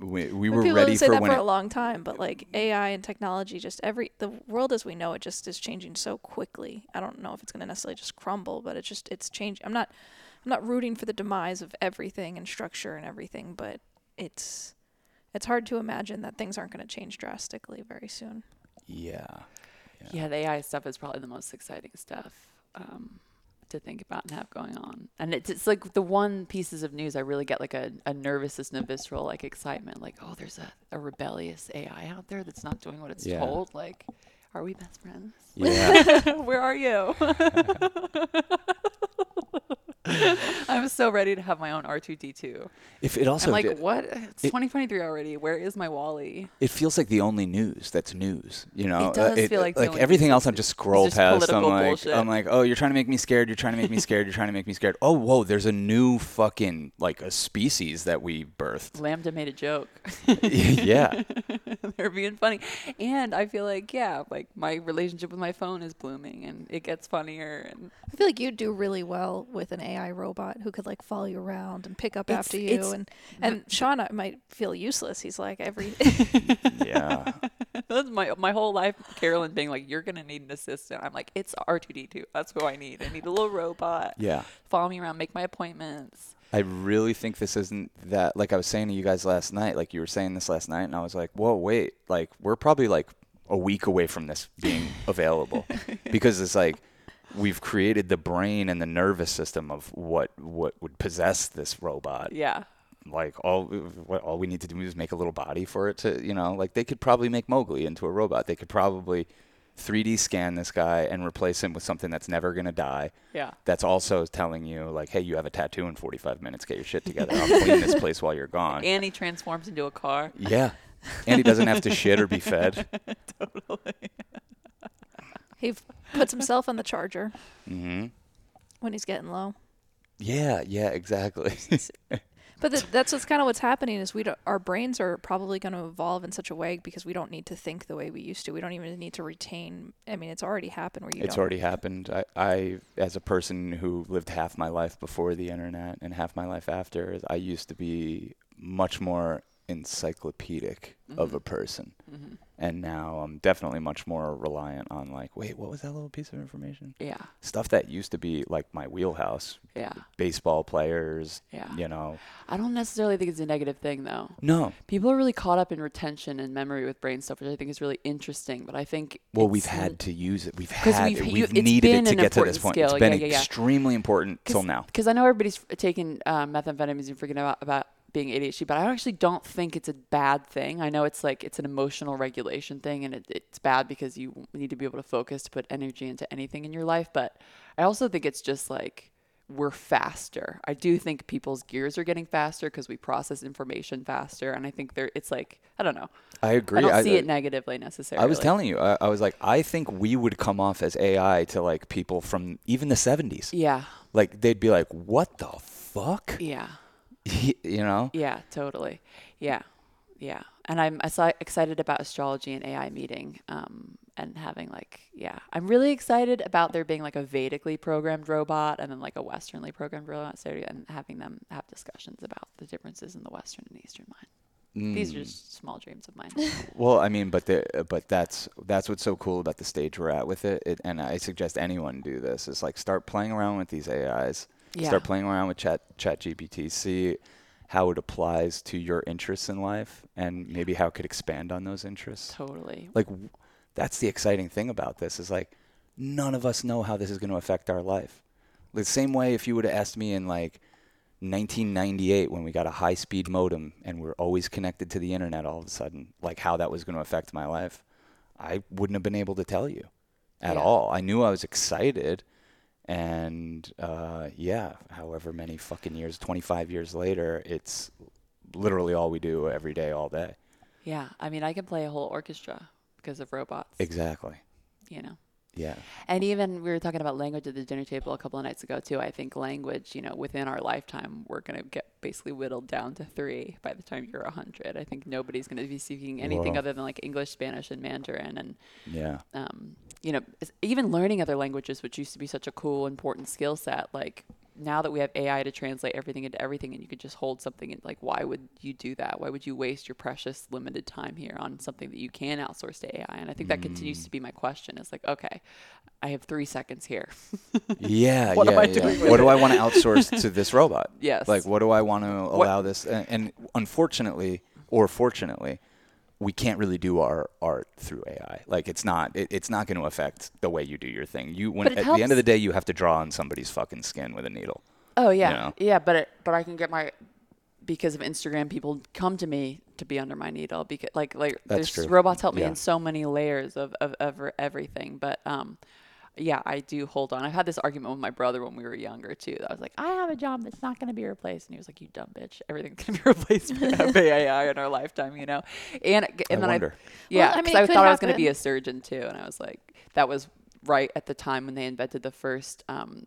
We, we were people ready have say for that when for it, a long time, but like AI and technology, just every the world as we know it just is changing so quickly. I don't know if it's going to necessarily just crumble, but it's just it's changing. I'm not I'm not rooting for the demise of everything and structure and everything, but it's it's hard to imagine that things aren't going to change drastically very soon. yeah. Yeah, the AI stuff is probably the most exciting stuff um, to think about and have going on. And it's, it's like the one pieces of news I really get like a, a nervousness and a visceral like excitement, like oh, there's a, a rebellious AI out there that's not doing what it's Yeah. told. Like, Are we best friends? Yeah. Where are you? I'm so ready to have my own R2D2. if it also I'm like, did- what? It's it- 2023 already. Where is my WALL-E? it feels like the only news that's news. You know, It does Uh, feel like like everything else. I'm just scroll just past. I'm like, bullshit. I'm like, oh, you're trying to make me scared. You're trying to make me scared. You're trying to make me scared. Oh, whoa, there's a new fucking like a species that we birthed. LaMDA made a joke. yeah, They're being funny. And I feel like, yeah, like my relationship with my phone is blooming and it gets funnier. And I feel like you'd do really well with an AI robot who could like follow you around and pick up It's- after you. And and Sean uh, might feel useless. He's like every. yeah. that's my, my whole life, Carolyn being like, you're going to need an assistant. I'm like, it's R2D2. That's who I need. I need a little robot. Yeah. Follow me around, make my appointments. I really think this isn't that. Like I was saying to you guys last night, like you were saying this last night, and I was like, whoa, wait, like we're probably like a week away from this being available because it's like we've created the brain and the nervous system of what what would possess this robot. Yeah. Like all what all we need to do is make a little body for it to, you know, like they could probably make Mowgli into a robot. They could probably 3D scan this guy and replace him with something that's never going to die Yeah. that's also telling you like, hey, you have a tattoo in 45 minutes. Get your shit together. I'll clean this place while you're gone. And he transforms into a car. yeah, and he doesn't have to shit or be fed. he puts himself on the charger hmm when he's getting low. Yeah, yeah, exactly. But th- that's what's kind of what's happening is we don't, our brains are probably going to evolve in such a way because we don't need to think the way we used to. We don't even need to retain. I mean, it's already happened where you it's don't. already happened. I, I, as a person who lived half my life before the internet and half my life after, I used to be much more encyclopedic of Mm-hmm. a person. And now I'm definitely much more reliant on like, wait, what was that little piece of information? Yeah. Stuff that used to be like my wheelhouse. Yeah. Baseball players, Yeah. you know. I don't necessarily think it's a negative thing though. No. People are really caught up in retention and memory with brain stuff, which I think is really interesting. But I think Well, we've had to use it. We've had we've- it. We've needed it to get to this point. skill. It's been Yeah, yeah, yeah. extremely important till now. because I know everybody's taking uh, methamphetamines and freaking out about being ADHD, but I actually don't think it's a bad thing. I know it's like it's an emotional regulation thing, and it, it's bad because you need to be able to focus to put energy into anything in your life. But I also think it's just like we're faster. I do think people's gears are getting faster because we process information faster, and I think there it's like I don't know. I agree. I don't I- see it negatively necessarily. I was telling you, I, I was like, I think we would come off as AI to like people from even the 70s. Yeah, Like they'd be like, "What the fuck?" yeah. you know? Yeah, totally. Yeah, yeah. And I'm I saw excited about astrology and AI meeting, um, and having like, yeah, I'm really excited about there being like a Vedically programmed robot and then like a Westernly programmed robot, so, and having them have discussions about the differences in the Western and Eastern mind. These are Mm. just small dreams of mine. Well, I mean, but the, but that's that's what's so cool about the stage we're at with it. it and I suggest anyone do this. Is like start playing around with these AIs. Yeah. Start playing around with Chat ChatGPT. See how it applies to your interests in life, and maybe how it could expand on those interests. totally. Like w- that's the exciting thing about this is like none of us know how this is going to affect our life. The same way if you would have asked me in like 1998 when we got a high speed modem and we're always connected to the internet all of a sudden, like how that was going to affect my life, I wouldn't have been able to tell you at Yeah. all. I knew I was excited. And uh, yeah, however many fucking years, 25 years later, it's literally all we do every day, all day. Yeah, I mean, I can play a whole orchestra because of robots. Exactly. You know. Yeah. And even we were talking about language at the dinner table a couple of nights ago too. I think language, you know, within our lifetime, we're gonna get basically whittled down to three by the time you're a hundred. I think nobody's gonna be speaking anything Whoa. other than like English, Spanish, and Mandarin, and Yeah. um, you know, even learning other languages, which used to be such a cool, important skill set, like now that we have AI to translate everything into everything, and you could just hold something, and like, why would you do that? Why would you waste your precious limited time here on something that you can outsource to AI? And I think that continues mm. to be my question. Is like, okay, I have three seconds here. Yeah, What yeah, am I yeah. doing What do? I want to outsource to this robot? Yes. Like, what do I want to allow this? And, and unfortunately, or fortunately, we can't really do our art through AI. Like, it's not. It, it's not going to affect the way you do your thing. You, when at the end of the day, you have to draw on somebody's fucking skin with a needle. Oh yeah, know? yeah. But it, but I can get my because of Instagram, people come to me to be under my needle because like like That's there's true. robots help me Yeah. in so many layers of of, of everything. But um, yeah, I do hold on. I've had this argument with my brother when we were younger too. I was like, I have a job that's not going to be replaced, and he was like, You dumb bitch, everything's going to be replaced by by AI in our lifetime, you know. And and then wonder. I yeah, Well, I 'cause mean, I, it could thought I was going to be a surgeon too, and I was like, that was right at the time when they invented the first um,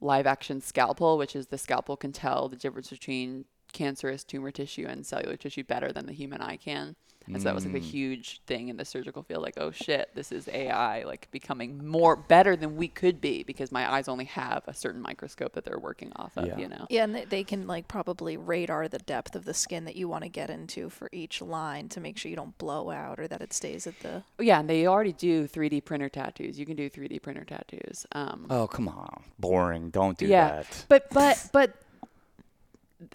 live action scalpel, which is the scalpel can tell the difference between cancerous tumor tissue and cellular tissue better than the human eye can. And so that was like a huge thing in the surgical field. Like, oh shit, this is AI, like becoming more better than we could be because my eyes only have a certain microscope that they're working off of. Yeah. You know. Yeah, and they, they can like probably radar the depth of the skin that you want to get into for each line to make sure you don't blow out or that it stays at the. Yeah, and they already do 3D printer tattoos. You can do 3D printer tattoos. Um, Oh come on, boring. Don't do yeah, that. but but but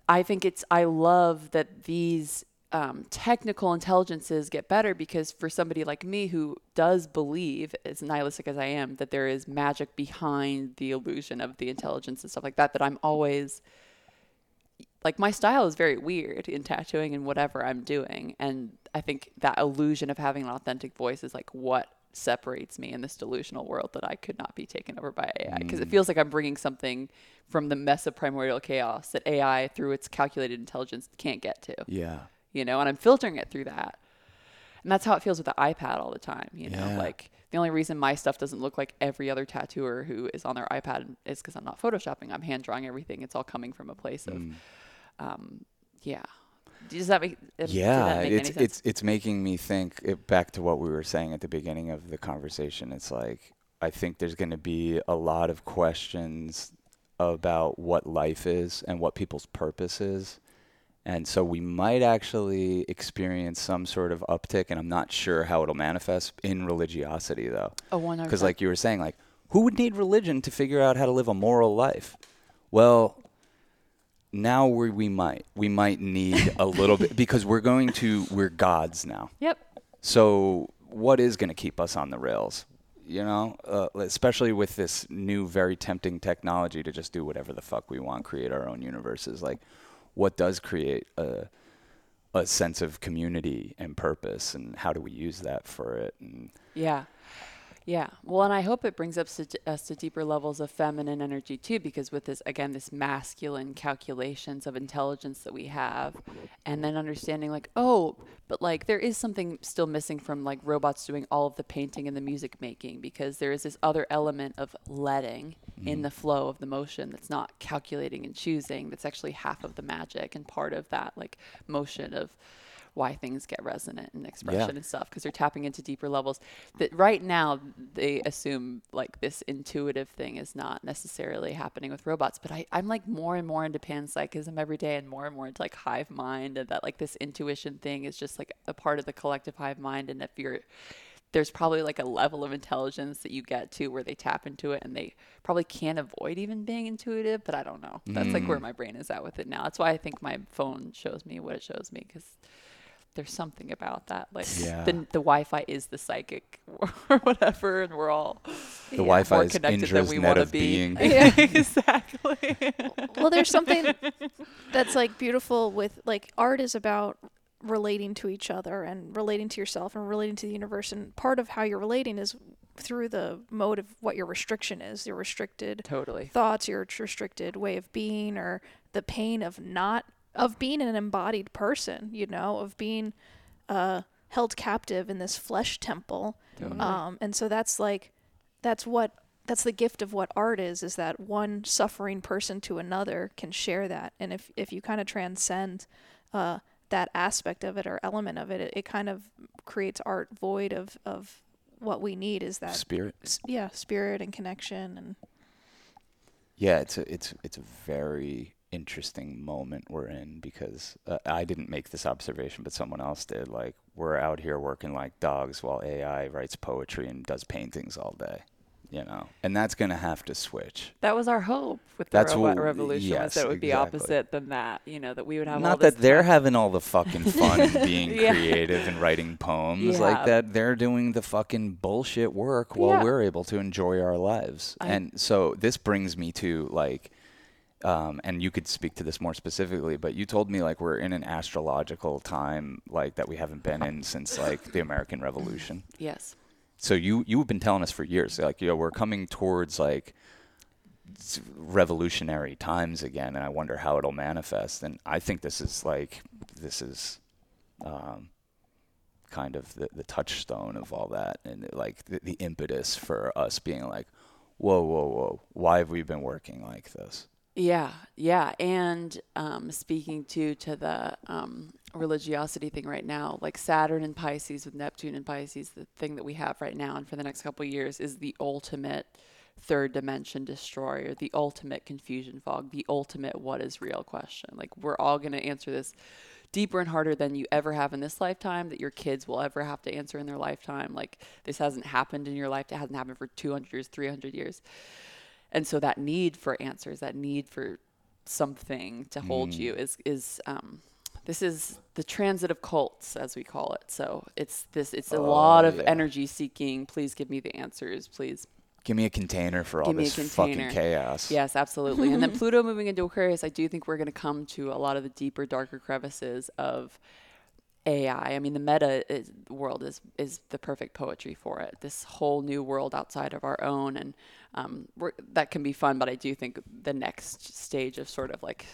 I think it's I love that these um, technical intelligences get better because for somebody like me who does believe, as nihilistic as I am, that there is magic behind the illusion of the intelligence and stuff like that, that I'm always like my style is very weird in tattooing and whatever I'm doing. And I think that illusion of having an authentic voice is like what separates me in this delusional world that I could not be taken over by AI. Because it feels like I'm bringing something from the mess of primordial chaos that AI, through its calculated intelligence, can't get to. Yeah. You know, and I'm filtering it through that. And that's how it feels with the iPad all the time. You know, Yeah. like the only reason my stuff doesn't look like every other tattooer who is on their iPad is because I'm not photoshopping. I'm hand drawing everything. It's all coming from a place of, um, yeah. Does that make? Yeah, that make it's it's it's making me think it, back to what we were saying at the beginning of the conversation. It's like I think there's going to be a lot of questions about what life is and what people's purpose is. And so we might actually experience some sort of uptick, and I'm not sure how it'll manifest in religiosity, though. Oh, 100%. Because, like you were saying, like who would need religion to figure out how to live a moral life? Well, now we we might we might need a little bit because we're going to we're gods now. Yep. So what is going to keep us on the rails? You know, uh, especially with this new, very tempting technology to just do whatever the fuck we want, create our own universes. Like, what does create a a sense of community and purpose, and how do we use that for it? And Yeah. Yeah. Well, and I hope it brings up to, us to deeper levels of feminine energy too, because with this, again, this masculine calculations of intelligence that we have, and then understanding like, oh, but like there is something still missing from like robots doing all of the painting and the music making, because there is this other element of letting in mm-hmm. the flow of the motion that's not calculating and choosing, that's actually half of the magic and part of that like motion of why things get resonant and expression and stuff because they're tapping into deeper levels that right now they assume like this intuitive thing is not necessarily happening with robots but I, i'm like more and more into panpsychism every day and more and more into like hive mind and that like this intuition thing is just like a part of the collective hive mind and if you're there's probably like a level of intelligence that you get to where they tap into it and they probably can't avoid even being intuitive but i don't know. That's like where mm. my brain is at with it now. That's why i think my phone shows me what it shows me because there's something about that like Yeah. the, the wi-fi is the psychic or whatever and we're all the more Wi-Fi is connected than we wanna be. being. exactly Well, there's something that's like beautiful with like art is about relating to each other and relating to yourself and relating to the universe. And part of how you're relating is through the mode of what your restriction is, your restricted totally thoughts, your restricted way of being, or the pain of not of being an embodied person, you know, of being uh, held captive in this flesh temple. Um, and so that's like that's what that's the gift of what art is is that one suffering person to another can share that and if if you kind of transcend uh, that aspect of it or element of it, it it kind of creates art void of of what we need is that Spirit. s- yeah spirit and connection and Yeah, it's a it's it's a very interesting moment we're in because uh, I didn't make this observation, but someone else did. Like we're out here working like dogs while AI writes poetry and does paintings all day, you know, and that's gonna have to switch. that was our hope with the That's robot what- revolution was that it would be exactly. opposite than that you know that we would have all Not that they're time- having all the fucking fun being Yeah. creative and writing poems Yeah. like that. They're doing the fucking bullshit work while Yeah. we're able to enjoy our lives. I- and so this brings me to like um, and you could speak to this more specifically, but you told me like we're in an astrological time like that we haven't been in since like the American Revolution. Yes. So you you've been telling us for years like you know we're coming towards like revolutionary times again, and I wonder how it'll manifest. And I think this is like this is um, kind of the, the touchstone of all that, and like the, the impetus for us being like, whoa, whoa, whoa, why have we been working like this? Yeah, yeah, and um, speaking to to the um, religiosity thing right now, like Saturn and Pisces with Neptune and Pisces, the thing that we have right now and for the next couple years is the ultimate third dimension destroyer, the ultimate confusion fog, the ultimate what is real question. Like we're all to answer this deeper and harder than you ever have in this lifetime that your kids will ever have to answer in their lifetime. Like this hasn't happened in your life. It hasn't happened for 200 years, 300 years. And so that need for answers, that need for something to hold you is is um this is the transit of cults as we call it. So it's this it's a lot of yeah. energy seeking. Please give me the answers, please. Give me a container for all Give me this fucking chaos. Yes, absolutely. and then Pluto moving into Aquarius, I do think we're going to come to a lot of the deeper, darker crevices of AI. I mean, the meta is, world is is the perfect poetry for it. This whole new world outside of our own, and um, we're, that can be fun. But I do think the next stage of sort of like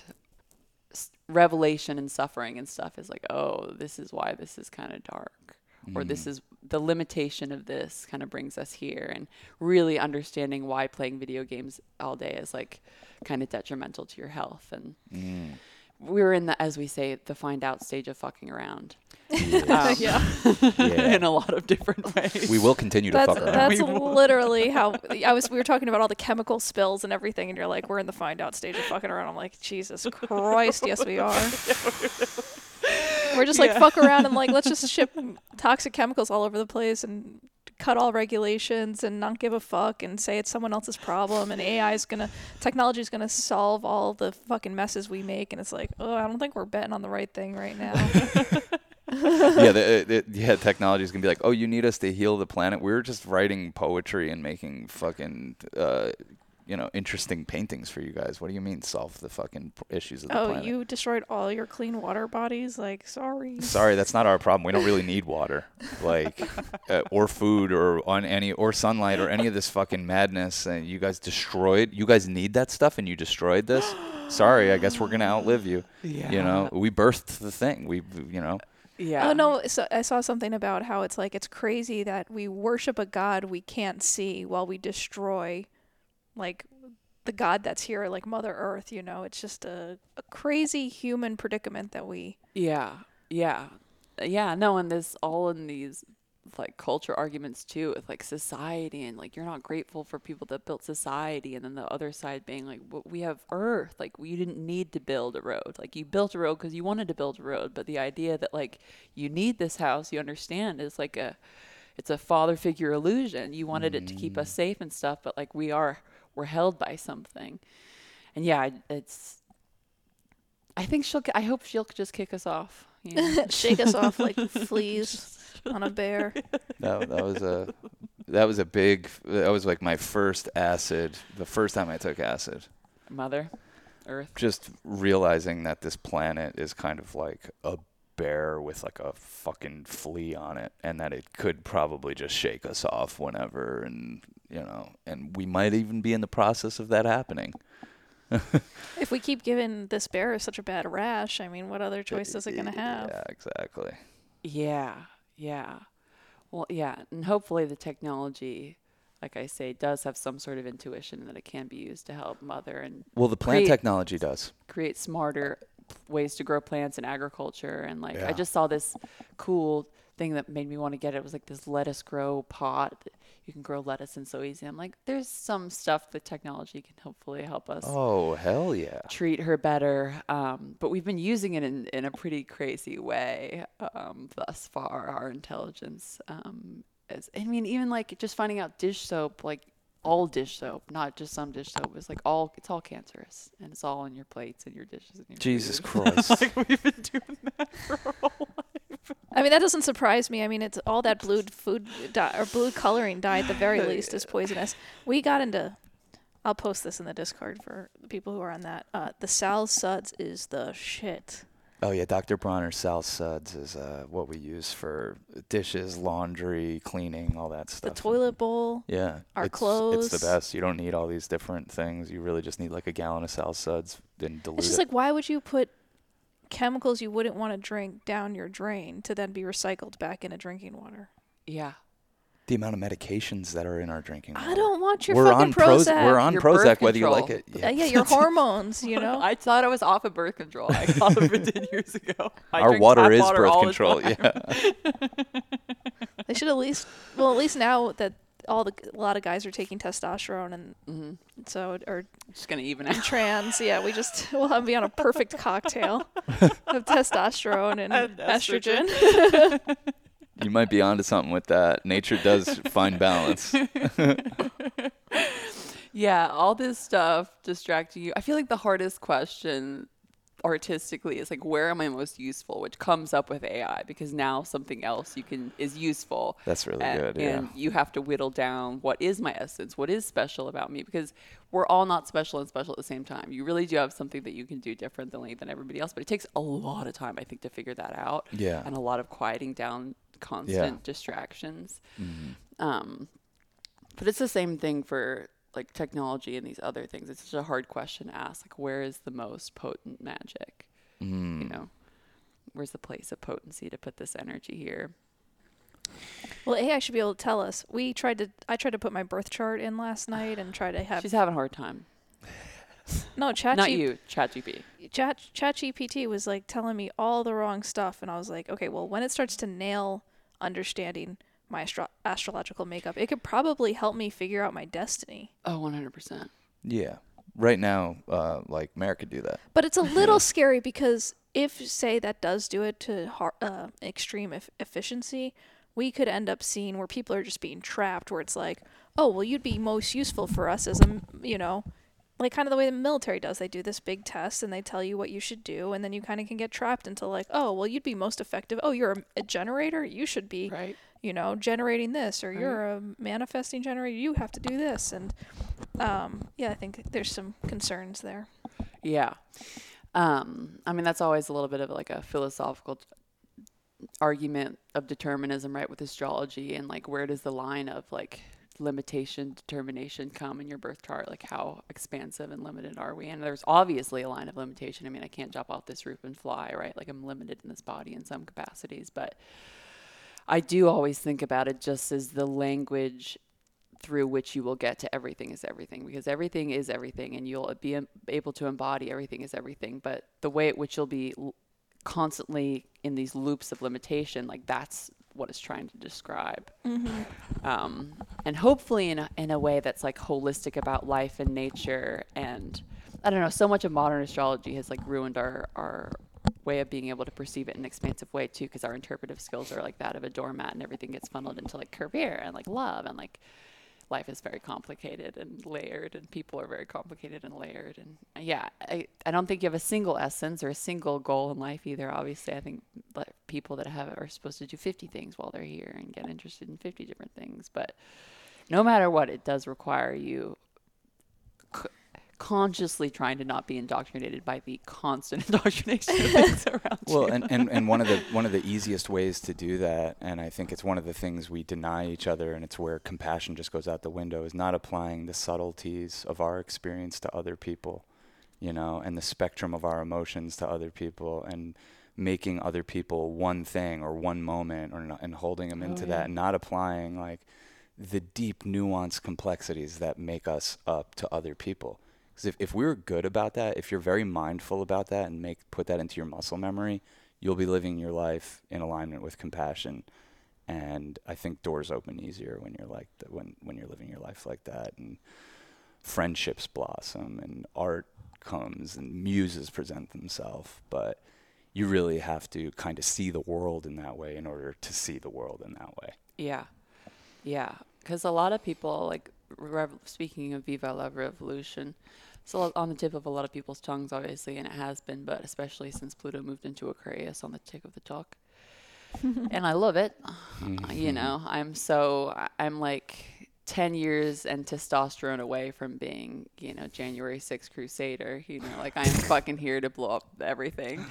s- revelation and suffering and stuff is like, oh, this is why this is kind of dark, or this is the limitation of this kind of brings us here, and really understanding why playing video games all day is like kind of detrimental to your health and. We're in the, as we say, the find out stage of fucking around. Um, yeah. Yeah. in a lot of different ways. We will continue to That's fuck around. that's literally how I was. We were talking about all the chemical spills and everything, and you're like, we're in the find out stage of fucking around. I'm like, Jesus Christ, yes we are. We're just like fuck around and like let's just ship toxic chemicals all over the place and cut all regulations and not give a fuck and say it's someone else's problem and AI is gonna technology is gonna solve all the fucking messes we make and it's like oh I don't think we're betting on the right thing right now. yeah, the, the, yeah, technology is gonna be like, oh, you need us to heal the planet. We were just writing poetry and making fucking, uh, you know, interesting paintings for you guys. What do you mean solve the fucking issues of the oh, planet? you destroyed all your clean water bodies? Like sorry. Sorry, that's not our problem. We don't really need water, like, uh, or food, or on any, or sunlight, or any of this fucking madness. And you guys destroyed. You guys need that stuff, and you destroyed this. Sorry, I guess we're gonna outlive you. Yeah. You know, we birthed the thing. We, you know, yeah. Oh no! So I saw something about how it's like it's crazy that we worship a god we can't see while we destroy, like, the god that's here, like Mother Earth. You know, it's just a, a crazy human predicament that we. Yeah, yeah, yeah. No, and this all in these like culture arguments too, with like society and like you're not grateful for people that built society, and then the other side being like, well, we have Earth, like you didn't need to build a road, like you built a road because you wanted to build a road, but the idea that like you need this house, you understand, is like a it's a father figure illusion. You wanted it to keep us mm. safe and stuff, but like we are we're held by something, and yeah, it's. I think she'll. I hope she'll just kick us off. You know? Shake us off like fleas on a bear. that, that was a, that was a big. That was like my first acid. The first time I took acid. Mother, Earth. just realizing that this planet is kind of like a bear with like a fucking flea on it and that it could probably just shake us off whenever and you know and we might even be in the process of that happening If we keep giving this bear such a bad rash, I mean, what other choice is it gonna have? yeah exactly Yeah, yeah. Well, yeah, and hopefully the technology, like I say, does have some sort of intuition that it can be used to help mother and well the plant Create- technology does create smarter ways to grow plants in agriculture. And like, Yeah. I just saw this cool thing that made me want to get it. It was like this lettuce grow pot. You can grow lettuce in so easy. I'm like, there's some stuff that technology can hopefully help us oh hell yeah treat her better. Um, but we've been using it in, in a pretty crazy way um, thus far. Our intelligence um, is, I mean, even like just finding out dish soap, like all dish soap, not just some dish soap, is like all it's all cancerous and it's all on your plates and your dishes and your jesus food. christ like we've been doing that for a whole life. I mean, that doesn't surprise me. I mean, it's all that blue food dye or blue coloring dye at the very least is poisonous. We got into I'll post this in the Discord for the people who are on that. Uh, the Sal Suds is the shit. Oh yeah, Dr. Bronner Sal Suds is uh, what we use for dishes, laundry, cleaning, all that stuff. The toilet bowl. Yeah, our it's, It's the best. You don't need all these different things. You really just need like a gallon of Sal Suds and dilute It's just it. like, why would you put chemicals you wouldn't want to drink down your drain to then be recycled back into drinking water? Yeah. the amount of medications that are in our drinking. water. I don't want your we're fucking on Proz- Prozac. We're on Your Prozac, whether you like control. it. Uh, yeah, your hormones, you know. I thought I was off of birth control. I got it 10 years ago. I Our water is water birth control. Yeah. They should at least, well, at least now that all the a lot of guys are taking testosterone and Mhm. so or Just gonna even out. trans, yeah, we just we'll have be on a perfect cocktail of testosterone and, And estrogen. estrogen. you might be onto something with that. Nature does find balance. Yeah, all this stuff distracting you. I feel like the hardest question artistically is like where am I most useful, which comes up with AI because now something else you can is useful. That's really and, good. Yeah. And you have to whittle down what is my essence, what is special about me, because we're all not special and special at the same time. You really do have something that you can do differently than everybody else, but it takes a lot of time, I think, to figure that out. Yeah. And a lot of quieting down constant distractions. Mm-hmm. Um, but it's the same thing for like technology and these other things. It's such a hard question to ask. Like, where is the most potent magic? Mm. You know, where's the place of potency to put this energy here? well, AI should be able to tell us. We tried to I tried to put my birth chart in last night and try to have She's having a hard time. no chat Not you, ChatGPT. Chat ChatGPT was like telling me all the wrong stuff, and I was like, okay, well, when it starts to nail understanding my astro- astrological makeup, it could probably help me figure out my destiny. Oh, 100%. Yeah. Right now, uh, like Merrick could do that. But it's a little scary because if, say, that does do it to har- uh, extreme eff- efficiency, we could end up seeing where people are just being trapped, where it's like, oh, well, you'd be most useful for us as a, you know, like kind of the way the military does. They do this big test and they tell you what you should do, and then you kind of can get trapped into like, oh, well, you'd be most effective. Oh, you're a, a generator. You should be, Right. you know, generating this, or Right. you're a manifesting generator. You have to do this, and um, yeah, I think there's some concerns there. Yeah. Um, I mean, that's always a little bit of like a philosophical t- argument of determinism, right, with astrology and like where does the line of like limitation, determination come in your birth chart? Like how expansive and limited are we? And there's obviously a line of limitation. I mean, I can't jump off this roof and fly, right? Like I'm limited in this body in some capacities, but I do always think about it just as the language through which you will get to everything is everything because everything is everything and you'll be able to embody everything is everything but the way at which you'll be constantly in these loops of limitation like that's what it's trying to describe. Um, and hopefully in a, in a way that's like holistic about life and nature and i don't know so much of modern astrology has like ruined our our way of being able to perceive it in an expansive way too because our interpretive skills are like that of a doormat and everything gets funneled into like career and like love and like life is very complicated and layered and people are very complicated and layered and yeah I, I don't think you have a single essence or a single goal in life either. Obviously i think people that have are supposed to do 50 things while they're here and get interested in 50 different things but no matter what it does require you consciously trying to not be indoctrinated by the constant indoctrination of things around Well, you and, and, and one of the one of the easiest ways to do that, and I think it's one of the things we deny each other, and it's where compassion just goes out the window, is not applying the subtleties of our experience to other people, you know, and the spectrum of our emotions to other people, and making other people one thing or one moment, or not, and holding them Oh, into yeah. that, and not applying like the deep nuanced complexities that make us up to other people. Because if, if we're good about that, if you're very mindful about that and make put that into your muscle memory, you'll be living your life in alignment with compassion. And I think doors open easier when you're like th- when when you're living your life like that, and friendships blossom, and art comes, and muses present themselves. But you really have to kind of see the world in that way in order to see the world in that way. Yeah. Yeah. Because a lot of people, like, rev- speaking of Viva la Revolution, it's on the tip of a lot of people's tongues, obviously, and it has been, but especially since Pluto moved into Aquarius on the tick of the talk. and I love it. Mm-hmm. You know, I'm so, I'm like 10 years and testosterone away from being, you know, January 6th crusader, you know, like I'm fucking here to blow up everything.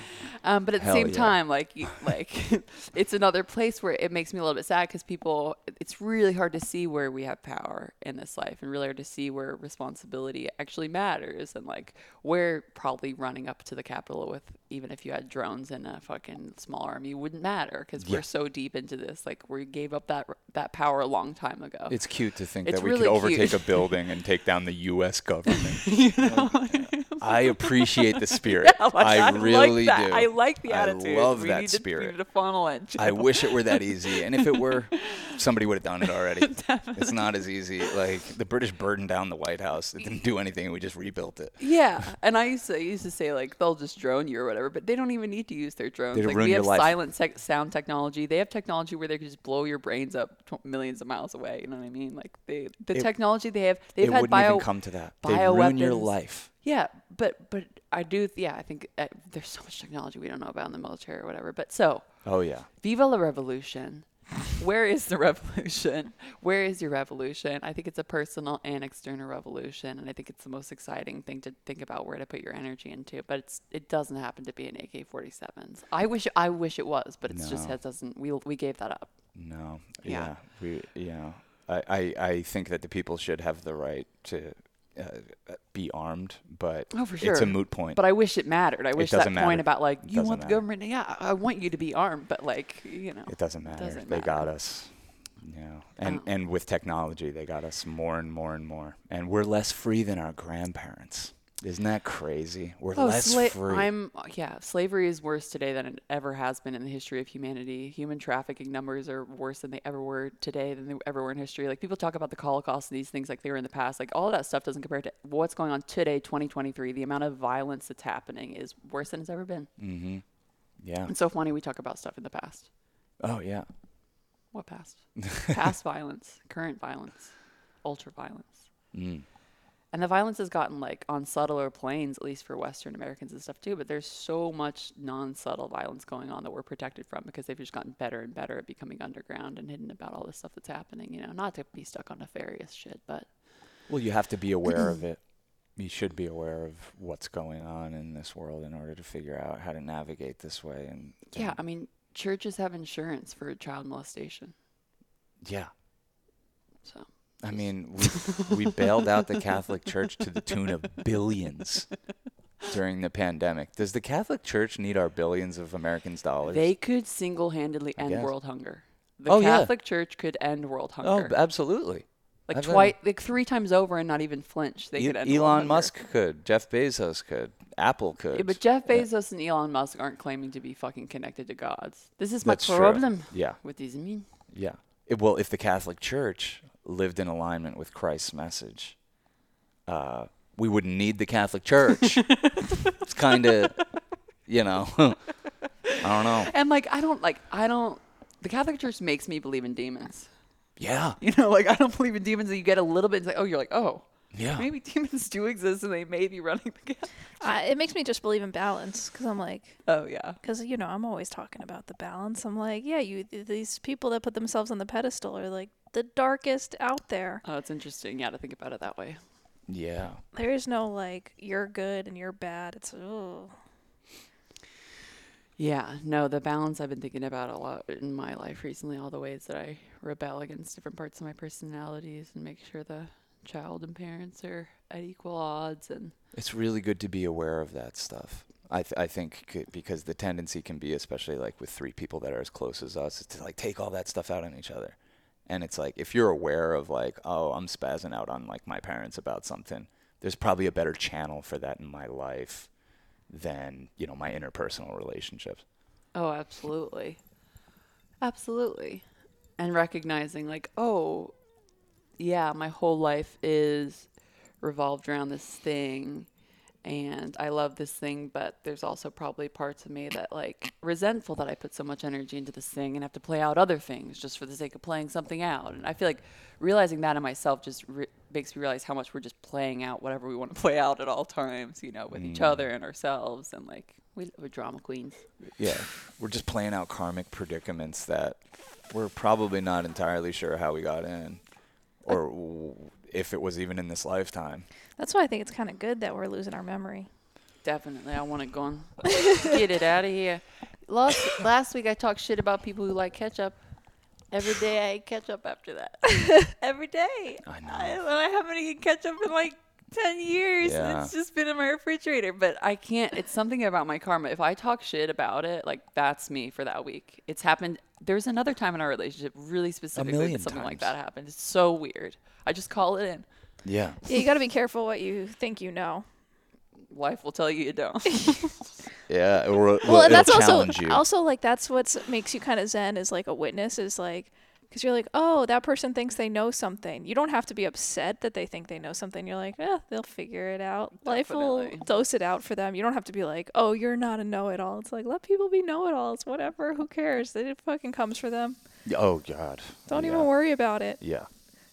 Um, but at the same yeah. time, like, you- like it's another place where it makes me a little bit sad because people, it's really hard to see where we have power in this life and really hard to see where responsibility actually matters and like where probably running up to the Capitol with, even if you had drones and a fucking small army wouldn't matter because Yeah. we're so deep into this. Like we gave up that, that power a long time ago. It's cute to think It's that we really could overtake cute. a building and take down the U.S. government. I appreciate the spirit. Like, I really like do. I like the attitude. I love we that To, spirit. need to funnel it. I wish it were that easy. And if it were, somebody would have done it already. it's not as easy. Like the British burned down the White House. It didn't do anything. We just rebuilt it. Yeah, and I used to I used to say like they'll just drone you or whatever, but they don't even need to use their drones. They'd like ruin we your have life. silent sec- sound technology. They have technology where they can just blow your brains up tw- millions of miles away. You know what I mean? Like they the It- technology they have. They've it had wouldn't bio even come to that. They ruin your life. Yeah, but but I do. Yeah, I think uh, there's so much technology we don't know about in the military or whatever. But so Oh yeah. Viva la revolution. Where is the revolution? Where is your revolution? I think it's a personal and external revolution, and I think it's the most exciting thing to think about where to put your energy into. But it's it doesn't happen to be an AK-47s. I wish I wish it was, but it's just No. it doesn't. We we gave that up. No. Yeah. Yeah. We. Know. I, I. I think that the people should have the right to uh, be armed, but Oh, for sure. it's a moot point. But I wish it mattered. I wish that point matter. about like you want the matter. government. Yeah, I want you to be armed, but like you know. It doesn't matter. Doesn't they got us. Yeah. And and with technology, they got us more and more and more. And we're less free than our grandparents. Isn't that crazy? We're Oh, less sla- free. I'm yeah. Slavery is worse today than it ever has been in the history of humanity. Human trafficking numbers are worse than they ever were today than they ever were in history. Like people talk about the Holocaust and these things like they were in the past. Like all of that stuff doesn't compare to what's going on today, 2023. The amount of violence that's happening is worse than it's ever been. mm-hmm. Yeah. It's so funny we talk about stuff in the past. Oh yeah. What past? past violence, current violence, ultra violence. Mm. And the violence has gotten like on subtler planes, at least for Western Americans and stuff too. But there's so much non-subtle violence going on that we're protected from because they've just gotten better and better at becoming underground and hidden about all this stuff that's happening. You know, not to be stuck on nefarious shit, but Well, you have to be aware of it. You should be aware of what's going on in this world in order to figure out how to navigate this way. And yeah, I mean, churches have insurance for child molestation, yeah. so I mean, we we bailed out the Catholic Church to the tune of billions during the pandemic. Does the Catholic Church need our billions of Americans' dollars? they could single-handedly I end guess. world hunger. The Oh, yeah. Catholic Church could end world oh, hunger. b- absolutely. like I've been- twice, like three times over, and not even flinch. They E- could end world Elon hunger. Musk could. Jeff Bezos could. Apple could. Yeah, but Jeff. Bezos and Elon Musk aren't claiming to be fucking connected to gods. This is my That's true. problem Yeah, with these. Mean, yeah. It- well, if the Catholic Church lived in alignment with Christ's message, uh, we wouldn't need the Catholic Church. it's kind of, you know, I don't know. and like I don't like I don't. The Catholic Church makes me believe in demons. Yeah, You know, like I don't believe in demons. And you get a little bit. It's like, oh, you're like, oh, yeah. maybe demons do exist, and they may be running the Catholic. I, it makes me just believe in balance because I'm like, Oh yeah. because you know I'm always talking about the balance. I'm like, yeah, you these people that put themselves on the pedestal are like the darkest out there. Oh, it's interesting. Yeah, to think about it that way. Yeah. There is no like you're good and you're bad. It's oh Yeah, no, the balance I've been thinking about a lot in my life recently, all the ways that I rebel against different parts of my personalities and make sure the child and parents are at equal odds and It's really good to be aware of that stuff. I, th- I think c- because the tendency can be, especially like with three people that are as close as us, is to like take all that stuff out on each other. And it's like if you're aware of like, oh, I'm spazzing out on like my parents about something, there's probably a better channel for that in my life than you know my interpersonal relationships. Oh, absolutely. Absolutely. And recognizing, like, oh, yeah, my whole life is revolved around this thing. And I love this thing, but there's also probably parts of me that, like, resentful that I put so much energy into this thing and have to play out other things just for the sake of playing something out. And I feel like realizing that in myself just re- makes me realize how much we're just playing out whatever we want to play out at all times, you know, with each mm. other and ourselves. And, like, we, we're drama queens. Yeah, we're just playing out karmic predicaments that we're probably not entirely sure how we got in, or if it was even in this lifetime. That's why I think it's kind of good that we're losing our memory. Definitely, I want it gone. Get it out of here. Last last week I talked shit about people who like ketchup. Every day I eat ketchup after that. Every day. I know. I, I haven't eaten ketchup in like ten years. Yeah. It's just been in my refrigerator. But I can't. It's something about my karma. If I talk shit about it, like that's me for that week. It's happened. There's another time in our relationship, really specifically, that something like that happened. It's so weird. I just call it in. Yeah. Yeah, you got to be careful what you think you know. Life will tell you you don't. Yeah. Or, well, Well, and that's also you. also like that's what makes you kind of zen is like a witness is like because you're like oh that person thinks they know something. You don't have to be upset that they think they know something. You're like eh, they'll figure it out. Life will dose it out for them. You don't have to be like oh you're not a know-it-all. It's like let people be know-it-alls. Whatever. Who cares? It fucking comes for them. oh God. Don't yeah. even worry about it. Yeah.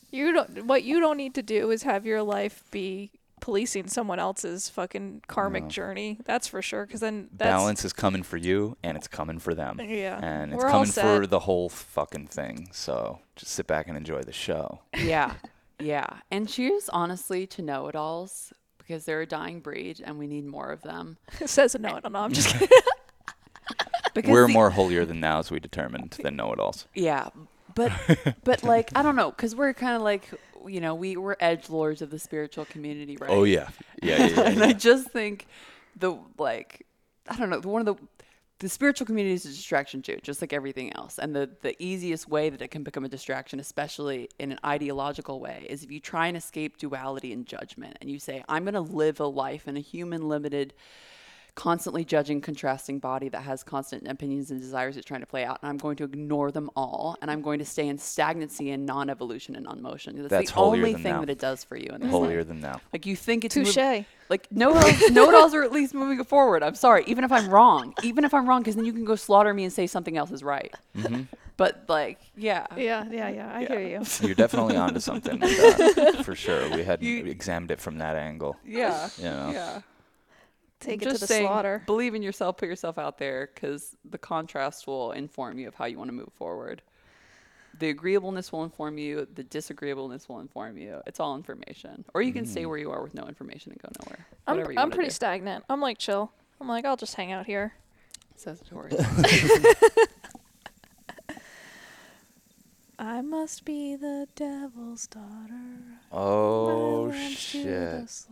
You don't. What you don't need to do is have your life be policing someone else's fucking karmic No. journey. That's for sure. Because then that's, Balance is coming for you, and it's coming for them. Yeah, And it's we're coming for the whole fucking thing. So just sit back and enjoy the show. Yeah. Yeah. And cheers, honestly, to know it alls because they're a dying breed and we need more of them. It says a no. I don't know. I'm just kidding. Because We're the- more holier than thou, as we determined, than know-it-alls. Yeah. But, but like, I don't know, because we're kind of like, you know, we, we're edge lords of the spiritual community, right? Oh yeah. Yeah. Yeah. yeah, and. I just think the, like, I don't know, one of the, the spiritual community is a distraction too, just like everything else. And the, the easiest way that it can become a distraction, especially in an ideological way, is if you try and escape duality and judgment and you say, I'm going to live a life in a human limited, constantly judging, contrasting body that has constant opinions and desires it's trying to play out. And I'm going to ignore them all. And I'm going to stay in stagnancy and non evolution and non motion. That's, That's the only thing thou. that it does for you. In this world. holier life. than thou. Like you think it's Touche. mov- like no no, it alls are at least moving forward. I'm sorry, even if I'm wrong, even if I'm wrong, because then you can go slaughter me and say something else is right. Mm-hmm. But like, yeah, yeah, yeah, yeah. I hear you. You're definitely onto something with that, for sure. We hadn't You- examined it from that angle. yeah, You know. yeah. Take it Just to the saying, slaughter. Believe in yourself, put yourself out there, because the contrast will inform you of how you want to move forward. The agreeableness will inform you. The disagreeableness will inform you. It's all information. Or you can stay mm. where you are with no information and go nowhere. I'm, you I'm pretty do. stagnant. I'm like chill. I'm like I'll just hang out here. Says Tori. I must be the devil's daughter. Oh My to the shit.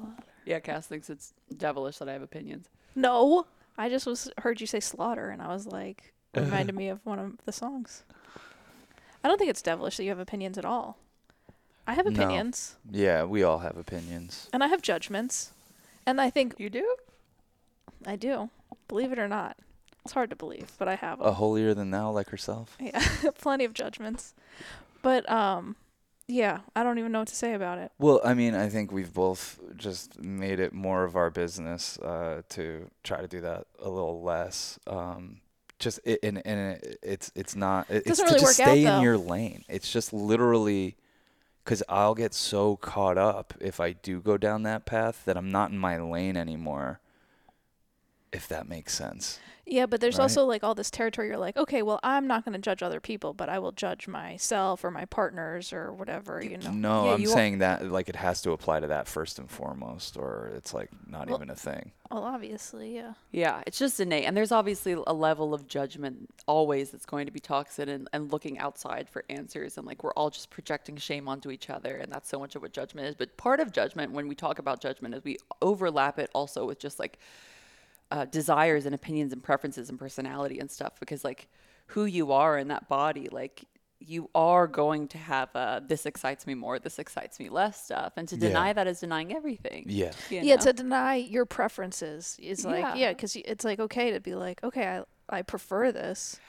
Slaughter. yeah, Cass thinks it's devilish that I have opinions. No, I just was heard you say slaughter, and I was like, reminded me of one of the songs. I don't think it's devilish that you have opinions at all. I have No. opinions, Yeah, we all have opinions. and I have judgments, and I think You do? I do. Believe it or not, it's hard to believe, but I have 'em. A holier than thou, like herself. Yeah, plenty of judgments. But um yeah, I don't even know what to say about it. Well, I mean, I think we've both just made it more of our business uh, to try to do that a little less. Um, just it, and and it, it's it's not it- it's to really just work out, stay in your lane. It's just literally because I'll get so caught up if I do go down that path that I'm not in my lane anymore. If that makes sense. Yeah, but there's Right. also like all this territory you're like, okay, well, I'm not going to judge other people, but I will judge myself or my partners or whatever, you know. No, Yeah, I'm you al- saying that like it has to apply to that first and foremost, or it's like not Well- even a thing. Well, obviously, yeah. Yeah, it's just innate. And there's obviously a level of judgment always that's going to be toxic and, and looking outside for answers. And like we're all just projecting shame onto each other. And that's so much of what judgment is. But part of judgment, when we talk about judgment, is we overlap it also with just like uh, desires and opinions and preferences and personality and stuff. Because like who you are in that body, like you are going to have uh, this excites me more, this excites me less stuff. And to Yeah. deny that is denying everything. Yeah. you Yeah, to deny your preferences is like, Yeah. yeah, because it's like okay to be like, okay, I, I prefer this.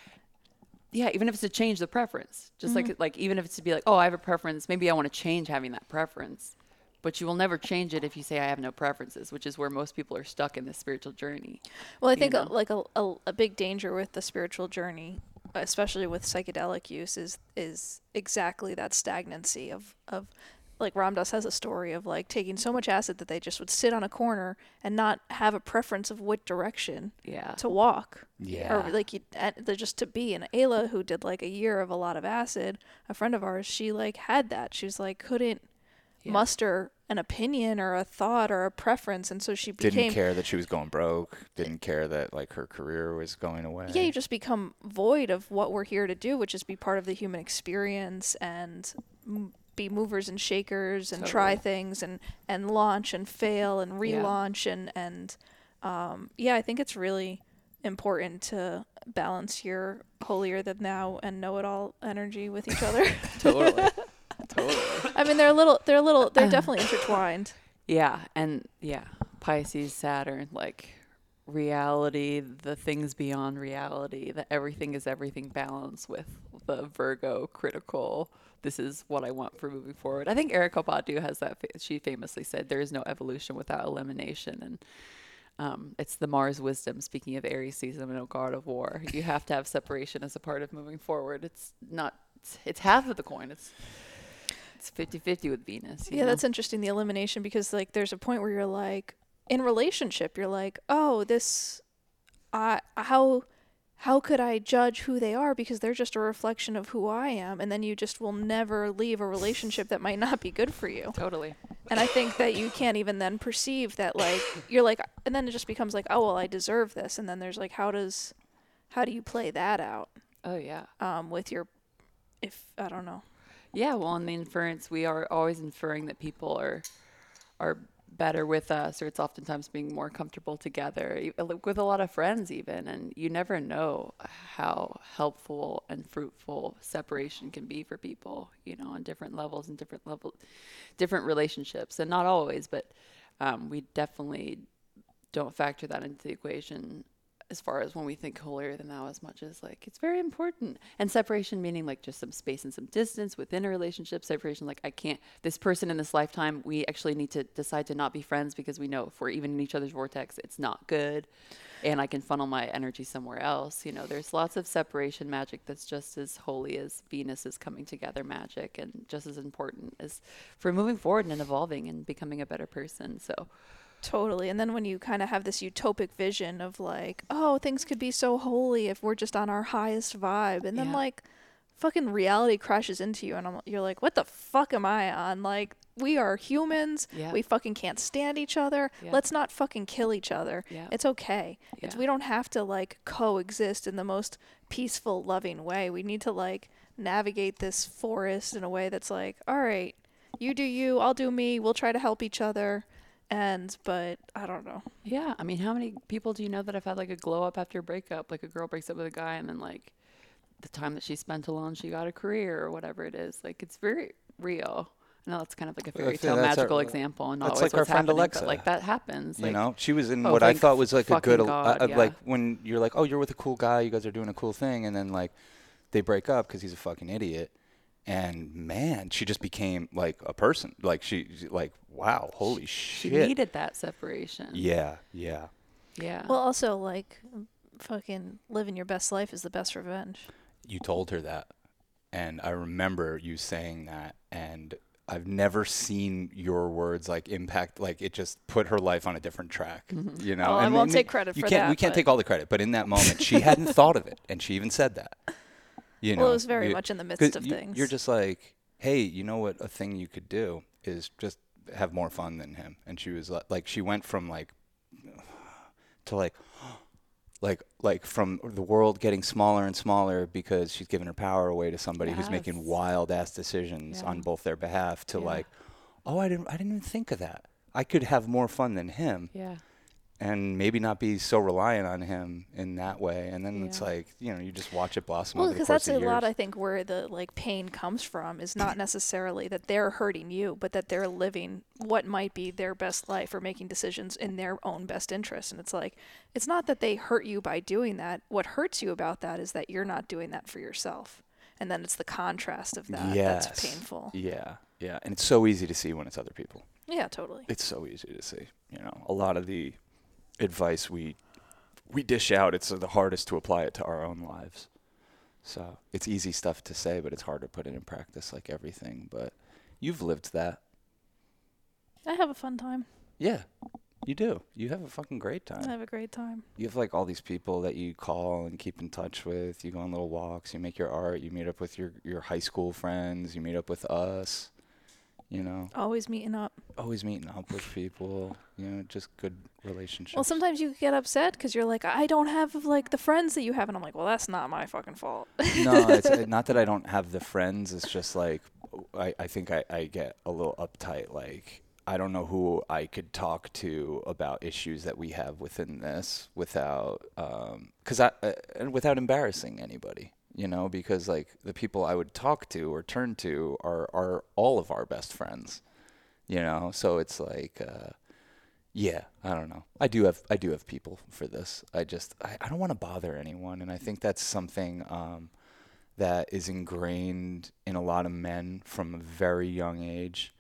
yeah even if it's to change the preference just Mm-hmm. like like even if it's to be like oh i have a preference maybe i want to change having that preference but you will never change it if you say i have no preferences which is where most people are stuck in this spiritual journey Well, I think a, know? like a, a a big danger with the spiritual journey, especially with psychedelic use, is is exactly that stagnancy of of like Ram Dass has a story of like taking so much acid that they just would sit on a corner and not have a preference of what direction Yeah. to walk Yeah. or like you they're just to be and ayla who did like a year of a lot of acid a friend of ours she like had that she was like couldn't Yeah. muster an opinion or a thought or a preference and so she became didn't care that she was going broke. Didn't care that like her career was going away. yeah you just become void of what we're here to do which is be part of the human experience and m- be movers and shakers and try things and and launch and fail and Yeah. relaunch and and um yeah i think it's really important to balance your holier than thou and know-it-all energy with each other totally. Totally. i mean they're a little they're a little they're definitely intertwined Yeah, and yeah, Pisces, Saturn, like reality, the things beyond reality, that everything is everything balance with the Virgo critical. This is what I want for moving forward. I think Erykah Badu has that. Fa- she famously said, "There is no evolution without elimination," and um, it's the Mars wisdom. Speaking of Aries season and a God of War, you have to have separation as a part of moving forward. It's not. It's, it's half of the coin. It's it's 50-50 with Venus. yeah know? that's interesting the elimination because like there's a point where you're like in relationship you're like oh this i how how could i judge who they are because they're just a reflection of who i am and then you just will never leave a relationship that might not be good for you totally. and i think that you can't even then perceive that like you're like and then it just becomes like oh well i deserve this and then there's like how does how do you play that out Oh yeah. um with your if i don't know Yeah, well, in the inference, we are always inferring that people are are better with us, or it's oftentimes being more comfortable together, e- with a lot of friends, even. And you never know how helpful and fruitful separation can be for people, you know, on different levels and different level, different relationships, and not always, but um, we definitely don't factor that into the equation as far as when we think holier than thou as much as like it's very important. And separation meaning like just some space and some distance within a relationship separation like i can't this person in this lifetime we actually need to decide to not be friends because we know if we're even in each other's vortex it's not good and i can funnel my energy somewhere else. You know there's lots of separation magic that's just as holy as venus is coming together magic and just as important as for moving forward and evolving and becoming a better person. So Totally. And then when you kind of have this utopic vision of like, oh, things could be so holy if we're just on our highest vibe. And then Yeah. like fucking reality crashes into you and I'm, you're like, what the fuck am I on? Like we are humans. Yeah. We fucking can't stand each other. Yeah. Let's not fucking kill each other. Yeah. It's okay. It's we don't have to like coexist in the most peaceful, loving way. We need to like navigate this forest in a way that's like, all right, you do you, I'll do me. We'll try to help each other. And but I don't know. Yeah, I mean, how many people do you know that have had like a glow up after a breakup? Like a girl breaks up with a guy, and then like the time that she spent alone, she got a career or whatever it is. Like it's very real. I know that's kind of like a fairy tale that's our- magical example, and not that's always like our what's friend happening, Alexa. But like that happens. You like, know, she was in oh, what I thought was like a good, uh, God, uh, yeah. like when you're like, oh, you're with a cool guy, you guys are doing a cool thing, and then like they break up because he's a fucking idiot, and man, she just became like a person. Like she, like wow, holy she shit. She needed that separation. yeah, yeah. Yeah. Well, also like fucking living your best life is the best revenge. You told her that, and I remember you saying that, and I've never seen your words like impact like it just put her life on a different track. Mm-hmm. You know, Well, I won't then take credit you for can't, that, We can't but- take all the credit, but in that moment, she hadn't thought of it, and she even said that. You know, Well, it was very you- much in the midst of you- things. You're just like, hey, you know what? A thing you could do is just have more fun than him. And she was like, like she went from like to like like like from the world getting smaller and smaller because she's giving her power away to somebody who's making wild ass decisions Yeah. on both their behalf to Yeah. like oh I didn't I didn't even think of that. I could have more fun than him yeah. And maybe not be so reliant on him in that way and then it's like you know you just watch it blossom Well, because that's a lot. I think, where the like pain comes from is not necessarily that they're hurting you, but that they're living what might be their best life or making decisions in their own best interest. And it's like, it's not that they hurt you by doing that. What hurts you about that is that you're not doing that for yourself. And then it's the contrast of that yes. that's painful. Yeah, yeah, and it's so easy to see when it's other people. Yeah, totally. It's so easy to see. You know, a lot of the advice we we dish out, it's the hardest to apply it to our own lives. So it's easy stuff to say, but it's hard to put it in practice, like everything. But you've lived that. I have a fun time. Yeah, you do. You have a fucking great time. I have a great time. You have like all these people that you call and keep in touch with. You go on little walks. You make your art. You meet up with your your high school friends. You meet up with us. You know, Always meeting up. always meeting up with people. You know, just good relationships. Well, sometimes you get upset because you're like, I don't have like the friends that you have, and I'm like, well, that's not my fucking fault. no, it's uh, not that I don't have the friends. It's just like I, I think I, I get a little uptight. Like I don't know who I could talk to about issues that we have within this without, um, because I uh, and without embarrassing anybody. You know, because like the people I would talk to or turn to are are all of our best friends. You know, so it's like. Uh, yeah, I don't know. I do have I do have people for this. I just I, I don't want to bother anyone, and I think that's something um, that is ingrained in a lot of men from a very young age.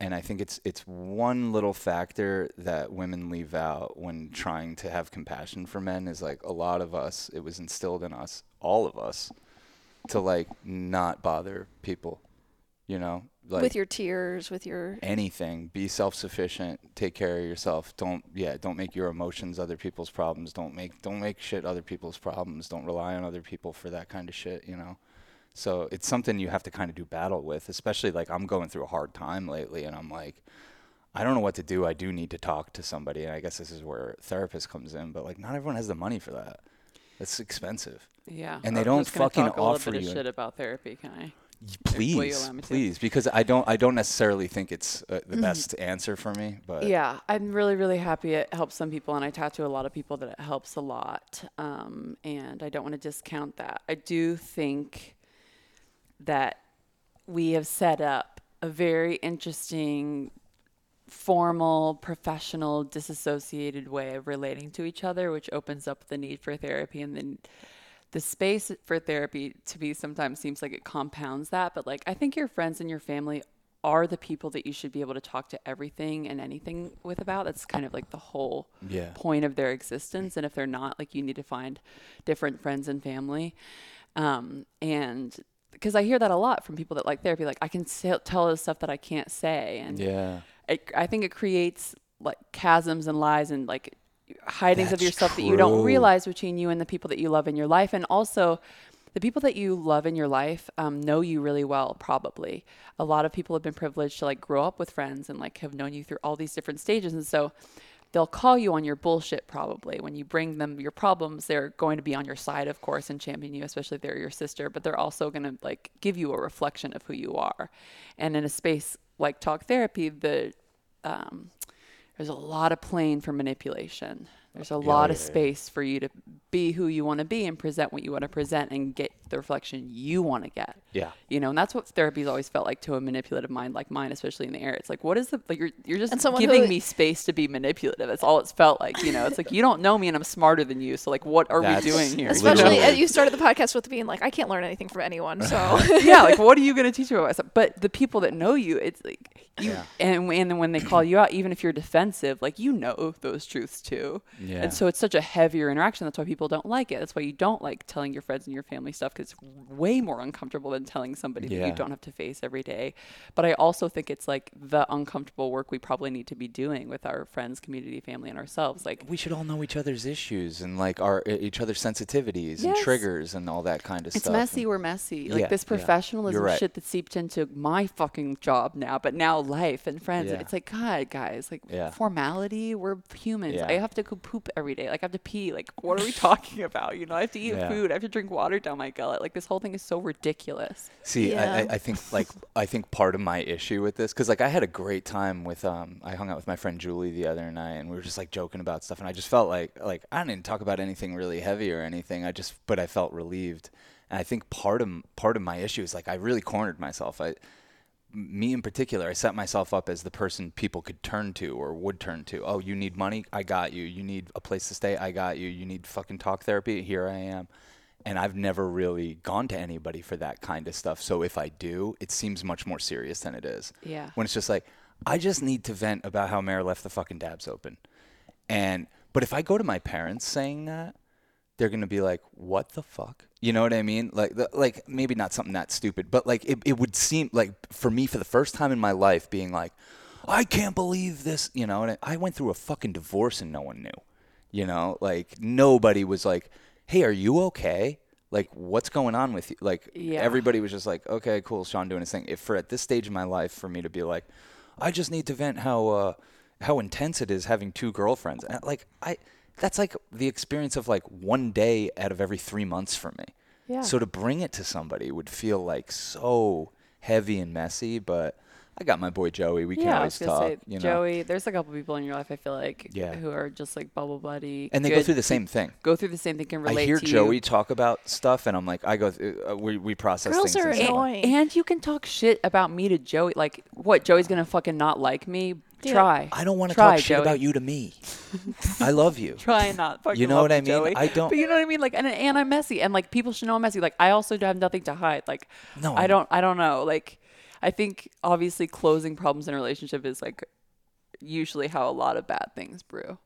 And I think it's it's one little factor that women leave out when trying to have compassion for men is like a lot of us it was instilled in us, all of us, to like not bother people, you know, like with your tears, with your anything. Be self-sufficient. Take care of yourself. Don't yeah don't make your emotions other people's problems. Don't make don't make shit other people's problems. Don't rely on other people for that kind of shit you know? So it's something you have to kind of do battle with especially like i'm going through a hard time lately and i'm like i don't know what to do. I do need to talk to somebody and i guess this is where therapist comes in but like not everyone has the money for that. It's expensive Yeah. And they I'm don't just fucking talk a little offer bit you- of shit about therapy, can I? please allow me to? please because i don't i don't necessarily think it's uh, the best answer for me but Yeah, I'm really, really happy it helps some people, and I talk to a lot of people that it helps a lot. Um, and I don't want to discount that. I do think that we have set up a very interesting, formal, professional, disassociated way of relating to each other, which opens up the need for therapy and then the space for therapy to me sometimes seems like it compounds that but like i think your friends and your family are the people that you should be able to talk to everything and anything with about. That's kind of like the whole Yeah. point of their existence and if they're not like you need to find different friends and family. Um, and because i hear that a lot from people that like therapy like i can tell the stuff that i can't say and yeah. it, I think it creates like chasms and lies and like hidings of That's yourself that you don't realize between you and the people that you love in your life. And also, the people that you love in your life um, know you really well, probably. A lot of people have been privileged to like grow up with friends and like have known you through all these different stages. And so, they'll call you on your bullshit probably when you bring them your problems they're going to be on your side of course and champion you especially if they're your sister but they're also going to like give you a reflection of who you are and in a space like talk therapy the um, there's a lot of plane for manipulation there's a lot of yeah, yeah. space for you to be who you want to be and present what you want to present and get the reflection you want to get Yeah. you know and that's what therapy's always felt like to a manipulative mind like mine especially in the air it's like what is the like you're, you're just giving who- me space to be manipulative that's all it's felt like you know it's like you don't know me and i'm smarter than you so like what are we doing here Especially, Literally. uh, you started the podcast with being like, I can't learn anything from anyone. So yeah, like what are you going to teach me about myself? But the people that know you, it's like you, Yeah. and and then when they call you out, even if you're defensive, like you know those truths too. Yeah. And so it's such a heavier interaction. That's why people don't like it. That's why you don't like telling your friends and your family stuff because it's way more uncomfortable than telling somebody that you don't have to face every day. But I also think it's like the uncomfortable work we probably need to be doing with our friends, community, family, and ourselves. Like we should all know each other's issues and like our each other's sensitivities and triggers and all that kind of It's stuff. It's messy. and- We're messy. Like Yeah, this professionalism right. shit that seeped into my fucking job now, but now life and friends. Yeah. It's like God, guys. Like Yeah. formality. We're humans. Yeah. I have to go poop every day. Like I have to pee. Like what are we talking about? You know, I have to eat Yeah. food. I have to drink water down my gullet. Like this whole thing is so ridiculous. See, I, I, I think like I think part of my issue with this, because like I had a great time with um I hung out with my friend Julie the other night, and we were just like joking about stuff, and I just felt like like I didn't talk about anything really heavy or anything. I just but I felt relieved, and I think part of part of my issue is like I really cornered myself. I me in particular, I set myself up as the person people could turn to or would turn to. Oh, you need money? I got you. You need a place to stay? I got you. You need fucking talk therapy? Here I am. And I've never really gone to anybody for that kind of stuff. So if I do, it seems much more serious than it is. Yeah. When it's just like, I just need to vent about how Mare left the fucking dabs open. And but if I go to my parents saying that, they're gonna be like, "What the fuck?" You know what I mean? Like, like maybe not something that stupid, but like it, it would seem like for me for the first time in my life, being like, I can't believe this, you know. And I I went through a fucking divorce and no one knew, you know. Like nobody was like, "Hey, are you okay?" Like, what's going on with you? Like, Yeah. everybody was just like, "Okay, cool, Sean doing his thing." If for at this stage in my life, for me to be like, I just need to vent how uh, how intense it is having two girlfriends. And, like, I that's like the experience of like one day out of every three months for me. Yeah. So to bring it to somebody would feel like so heavy and messy, but I got my boy Joey. We can yeah, I always was talk. say, you know? Joey. There's a couple people in your life I feel like Yeah. who are just like bubble buddy, and they go through the same thing. Go through the same thing. Can relate I hear to Joey you. talk about stuff, and I'm like, I go, th- uh, we we process Girls things. are the same way. annoying. And you can talk shit about me to Joey. Like, what? Joey's gonna fucking not like me? Yeah. Try. I don't want to Try, talk shit Joey. about you to me. I love you. Try not fucking. You know love what I mean? Joey. I don't- But you know what I mean? Like, and and I'm messy, and like people should know I'm messy. Like, I also have nothing to hide. Like, No, I I- don't. I don't know. Like, I think obviously closing problems in a relationship is like usually how a lot of bad things brew.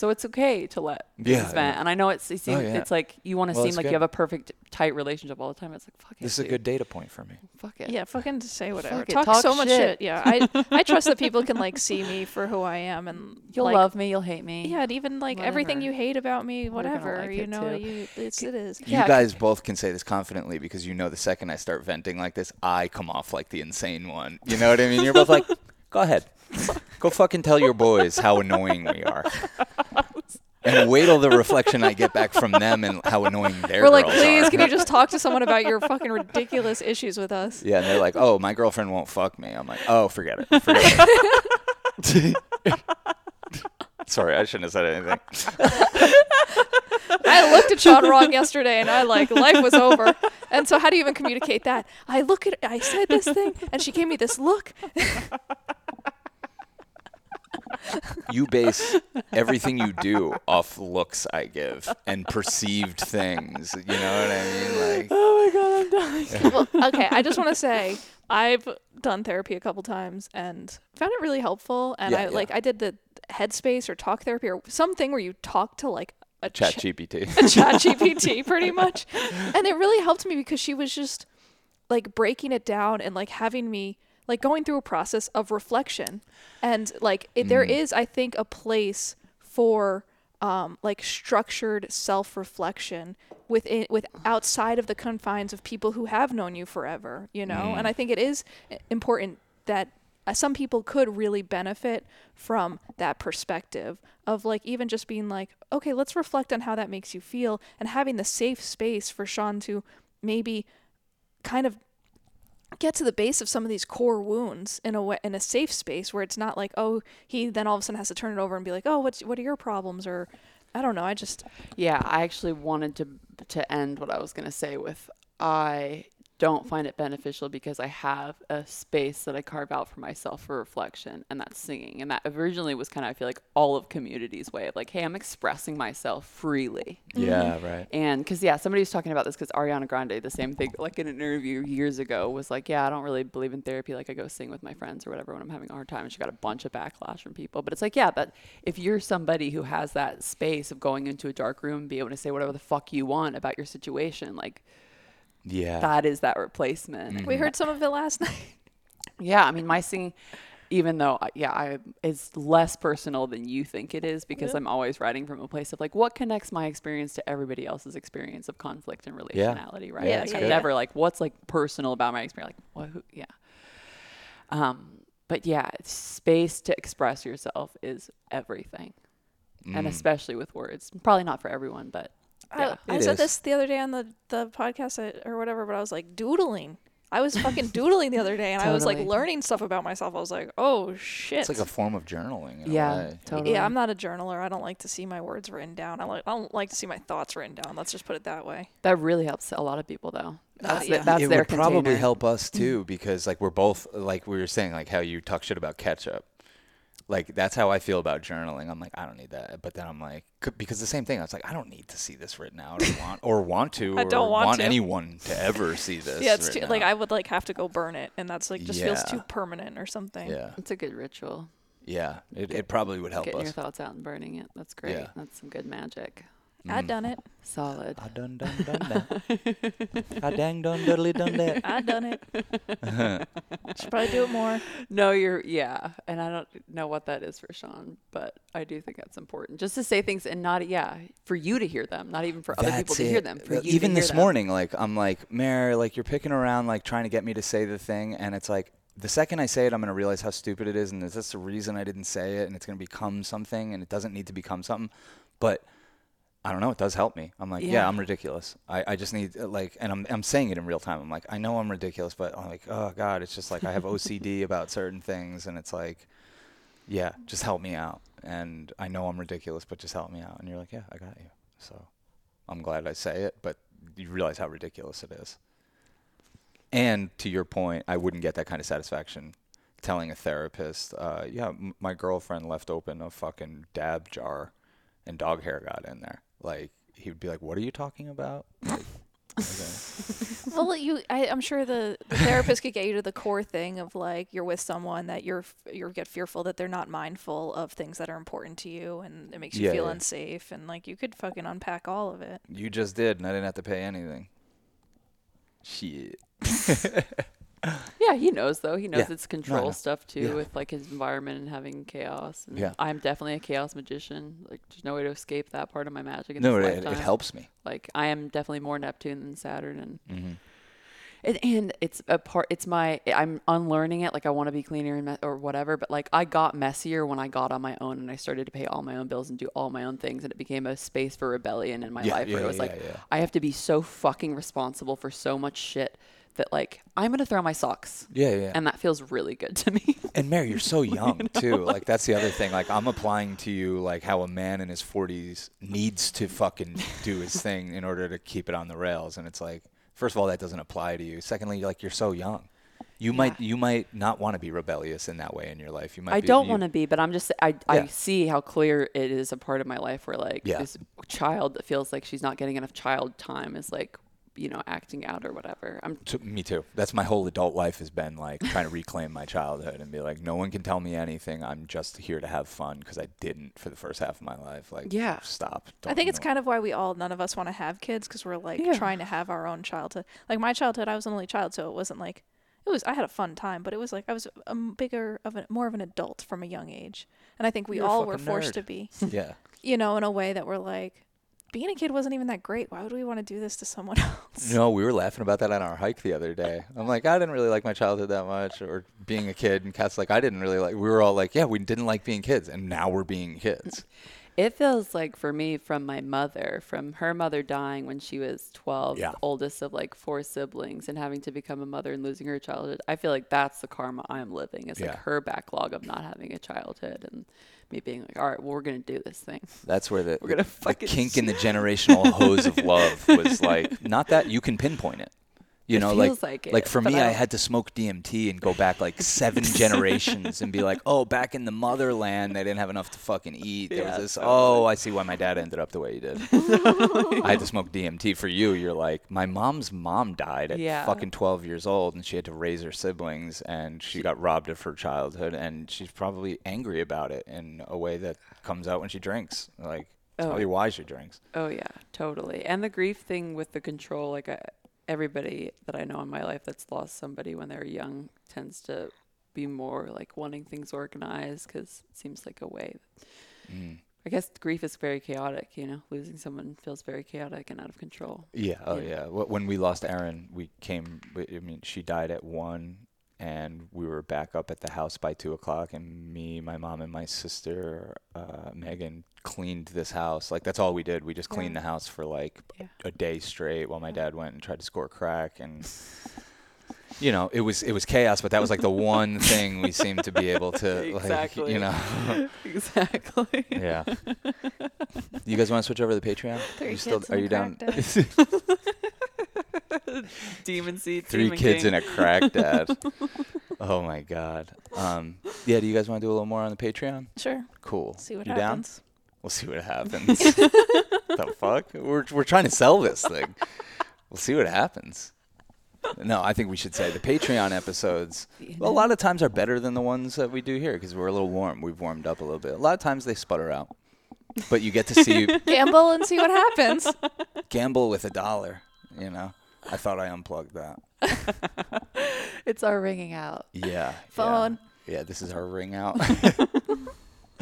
So it's okay to let things Yeah, vent. yeah. And I know it's it seems, Oh, yeah. it's like you want to Well, seem like good. you have a perfect tight relationship all the time. It's like fuck it. This is a good data point for me. Fuck it. Yeah, fucking say whatever. Fuck Talk, talk so much shit. shit. Yeah, I I trust that people can like see me for who I am and You'll like, love me. You'll hate me. Yeah, and even like everything you hate about me, whatever. like you it know, you it's it is. Yeah, you guys both can say this confidently because you know the second I start venting like this, I come off like the insane one. You know what I mean? You're both like, go ahead. Go fucking tell your boys how annoying we are. And wait till the reflection I get back from them and how annoying their We're like, girls please, are. can you just talk to someone about your fucking ridiculous issues with us? Yeah, and they're like, "Oh, my girlfriend won't fuck me." I'm like, "Oh, forget it." Forget it. Sorry, I shouldn't have said anything. I looked at Sean wrong yesterday, and I like life was over. And so, how do you even communicate that? I look at, I said this thing, and she gave me this look. You base everything you do off looks I give and perceived things. You know what I mean? Like, Oh my god, I'm dying. well, okay, I just want to say I've done therapy a couple times and found it really helpful. And Yeah, I yeah. like I did the headspace or talk therapy or something where you talk to like a Chat ch- GPT. ChatGPT pretty much. And it really helped me because she was just like breaking it down and like having me like going through a process of reflection. And like it, there is I think a place for um like structured self-reflection within with outside of the confines of people who have known you forever, you know? And I think it is important that uh, some people could really benefit from that perspective of like even just being like okay let's reflect on how that makes you feel and having the safe space for sean to maybe kind of get to the base of some of these core wounds in a way in a safe space where it's not like oh he then all of a sudden has to turn it over and be like oh what's what are your problems? Or i don't know i just Yeah, I actually wanted to to end what I was gonna say with I don't find it beneficial because I have a space that I carve out for myself for reflection, and that's singing. And that originally was kind of I feel like all of community's way of like, hey, I'm expressing myself freely. yeah, mm-hmm. right. And because, yeah, somebody was talking about this because Ariana Grande, the same thing, like in an interview years ago, was like, yeah, I don't really believe in therapy. Like, I go sing with my friends or whatever when I'm having a hard time. And she got a bunch of backlash from people. But it's like, yeah, but if you're somebody who has that space of going into a dark room and be able to say whatever the fuck you want about your situation, like, Yeah. that is that replacement. we heard some of it last night Yeah, I mean, my singing, even though uh, yeah, I it's less personal than you think it is because Yeah. I'm always writing from a place of like what connects my experience to everybody else's experience of conflict and relationality, right? Yeah, like yeah, I'm yeah. never like what's like personal about my experience, like what, who, yeah. Um, but yeah, space to express yourself is everything, and especially with words. Probably not for everyone, but yeah. I, I said is. this the other day on the the podcast I- or whatever, but I was like doodling. I was fucking doodling the other day, and I was like learning stuff about myself. I was like, oh shit. It's like a form of journaling. In Yeah, A way. totally. yeah, I'm not a journaler. I don't like to see my words written down. I like I don't like to see my thoughts written down. Let's just put it that way. That really helps a lot of people, though. Uh, that's, yeah. the- that's it their would probably help us too because like we're both like we were saying like how you talk shit about ketchup like that's how i feel about journaling i'm like i don't need that but then i'm like because the same thing i was like i don't need to see this written out or want or want to I or don't want to. anyone to ever see this yeah, it's too, written like. I would like have to go burn it, and that's like just feels too permanent or something. yeah It's a good ritual. yeah it, it probably would help Getting your thoughts out and burning it. That's great. Yeah. That's some good magic. I mm. done it. Solid. I done done done that. I dang done dudley done that. I done it. Should probably do it more. No, you're yeah, and I don't know what that is for Sean, but I do think that's important. Just to say things and not yeah, for you to hear them, not even for other people That's to hear them. For you to Even this them. morning, like I'm like, Mare, like you're picking around, like trying to get me to say the thing, and it's like the second I say it, I'm gonna realize how stupid it is, and is this the reason I didn't say it, and it's gonna become something, and it doesn't need to become something, but. I don't know. It does help me. I'm like, yeah, Yeah. I'm ridiculous. I, I just need like, and I'm I'm saying it in real time. I'm like, I know I'm ridiculous, but I'm like, oh god, it's just like I have OCD about certain things, and it's like, yeah, just help me out. And I know I'm ridiculous, but just help me out. And you're like, yeah, I got you. So I'm glad I say it, but you realize how ridiculous it is. And to your point, I wouldn't get that kind of satisfaction telling a therapist, uh, yeah, m- my girlfriend left open a fucking dab jar and dog hair got in there. Like, he would be like, what are you talking about? Like, okay. Well, you, I, I'm sure the, the therapist could get you to the core thing of like you're with someone that you're you get fearful that they're not mindful of things that are important to you, and it makes you Yeah, feel yeah. unsafe, and like you could fucking unpack all of it. You just did, and I didn't have to pay anything. Shit. Yeah, he knows though. He knows Yeah. it's control know. stuff too Yeah. with like his environment and having chaos. And Yeah. I'm definitely a chaos magician. Like there's no way to escape that part of my magic in No, this it, it lifetime. helps me. Like I am definitely more Neptune than Saturn and Mm-hmm. And, and it's a part. It's my. I'm unlearning it. Like I want to be cleaner and me- or whatever. But like I got messier when I got on my own and I started to pay all my own bills and do all my own things, and it became a space for rebellion in my Yeah, life where yeah, it was like yeah, yeah. I have to be so fucking responsible for so much shit that like I'm gonna throw my socks. Yeah, yeah. And that feels really good to me. And Mare, you're so young too. Like that's the other thing. Like I'm applying to you like how a man in his 40s needs to fucking do his thing in order to keep it on the rails. And it's like, first of all, that doesn't apply to you. Secondly, like you're so young. You might you might not want to be rebellious in that way in your life. You might. I be, don't want to be, but I'm just I I see how clear it is a part of my life where like Yeah. this child that feels like she's not getting enough child time is like you know acting out or whatever. I'm To, me too. That's my whole adult life has been like trying to reclaim my childhood and be like, no one can tell me anything. I'm just here to have fun because I didn't for the first half of my life. Like, Yeah. stop. I think it's know. kind of why we all none of us want to have kids because we're like Yeah. trying to have our own childhood. Like my childhood, I was an only child, so it wasn't like it was. I had a fun time, but it was like I was a bigger of a more of an adult from a young age, and I think we You're all were forced nerd. to be, yeah. you know, in a way that we're like, being a kid wasn't even that great. Why would we want to do this to someone else? No, we were laughing about that on our hike the other day. I'm like, I didn't really like my childhood that much, or being a kid. And Kat's like, I didn't really like. We were all like, yeah, we didn't like being kids, and now we're being kids. It feels like for me from my mother, from her mother dying when she was 12, Yeah. oldest of like four siblings, and having to become a mother and losing her childhood. I feel like that's the karma I'm living. Is like her backlog of not having a childhood and me being like, all right, well, we're gonna do this thing. That's where the, We're gonna the fucking kink in the generational hose of love was like, not that you can pinpoint it. You It know, like like it, for me, I I had to smoke DMT and go back like seven generations and be like, oh, back in the motherland, they didn't have enough to fucking eat. There Yeah, was this. totally. Oh, I see why my dad ended up the way he did. I had to smoke DMT. For you, you're like, my mom's mom died at Yeah. fucking 12 years old, and she had to raise her siblings, and she got robbed of her childhood, and she's probably angry about it in a way that comes out when she drinks. Like, it's Oh. probably why she drinks. Oh yeah, totally. And the grief thing with the control, like I, everybody that I know in my life that's lost somebody when they're young tends to be more like wanting things organized because it seems like a way. Mm. I guess grief is very chaotic. You know, losing someone feels very chaotic and out of control. Yeah. Oh, Yeah. yeah. When we lost Erin, we came. I mean, she died at one, and we were back up at the house by two o'clock. And me, my mom, and my sister, uh, Megan, cleaned this house. Like that's all we did. We just cleaned Yeah. the house for like Yeah. a day straight while my dad went and tried to score crack and. You know, it was it was chaos, but that was like the one thing we seemed to be able to, like, you know, exactly. yeah. You guys want to switch over to the Patreon? Three you still, are you down? Crack Demon seed. Three Demon kids King. and a crack dad. oh my god. Um, yeah. Do you guys want to do a little more on the Patreon? Sure. Cool. See what you happens. We'll see what happens. the fuck? We're we're trying to sell this thing. We'll see what happens. No, I think we should say the Patreon episodes. A lot of times are better than the ones that we do here because we're a little warm. We've warmed up a little bit. A lot of times they sputter out. but you get to see Gamble and see what happens. gamble with a dollar. You know, I thought I unplugged that. It's our ringing out. Yeah. yeah. Phone. Yeah, this is our ring out.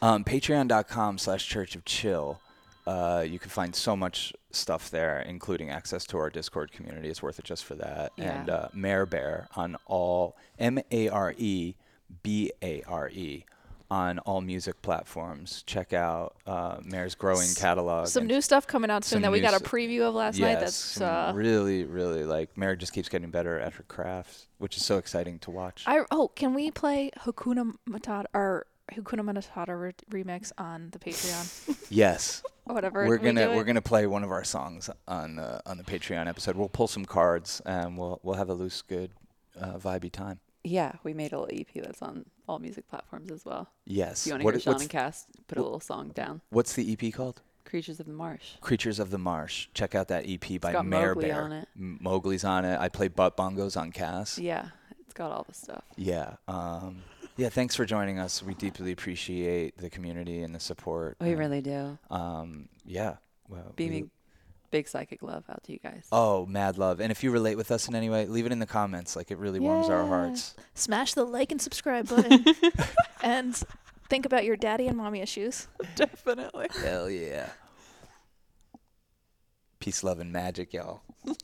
um, Patreon.com slash Church of Chill. Uh, you can find so much stuff there, including access to our Discord community. It's worth it just for that. Yeah. And uh, Mare Bare on all M A R E B A R E on all music platforms. Check out uh, Mare's growing catalog. Some new stuff coming out soon that we got a preview of last yes, night. That's uh, really, really like Mare just keeps getting better at her crafts, which is so exciting to watch. I oh, can we play Hakuna Matata or Hakuna Matata re- remix on the Patreon? yes. whatever. we're gonna do we're gonna play one of our songs on the on the Patreon episode. We'll pull some cards and we'll we'll have a loose, good, uh, vibey time. Yeah, we made a little EP that's on all music platforms as well. Yes. If you want to What- hear Sean and Cass put a little song down. what's the EP called? Creatures of the Marsh. Creatures of the Marsh. Check out that EP by got Mare Mowgli Bear. on it. Mowgli's on it. I play butt bongos on Cass. Yeah, it's got all the stuff. Yeah. Um, yeah. Thanks for joining us. We deeply appreciate the community and the support. We and, really do. Um, yeah. Well, we- Beaming big psychic love out to you guys. Oh, mad love. And if you relate with us in any way, leave it in the comments. Like it really warms our Yeah. hearts. Smash the like and subscribe button, and think about your daddy and mommy issues. Definitely. Hell yeah. Peace, love, and magic, y'all.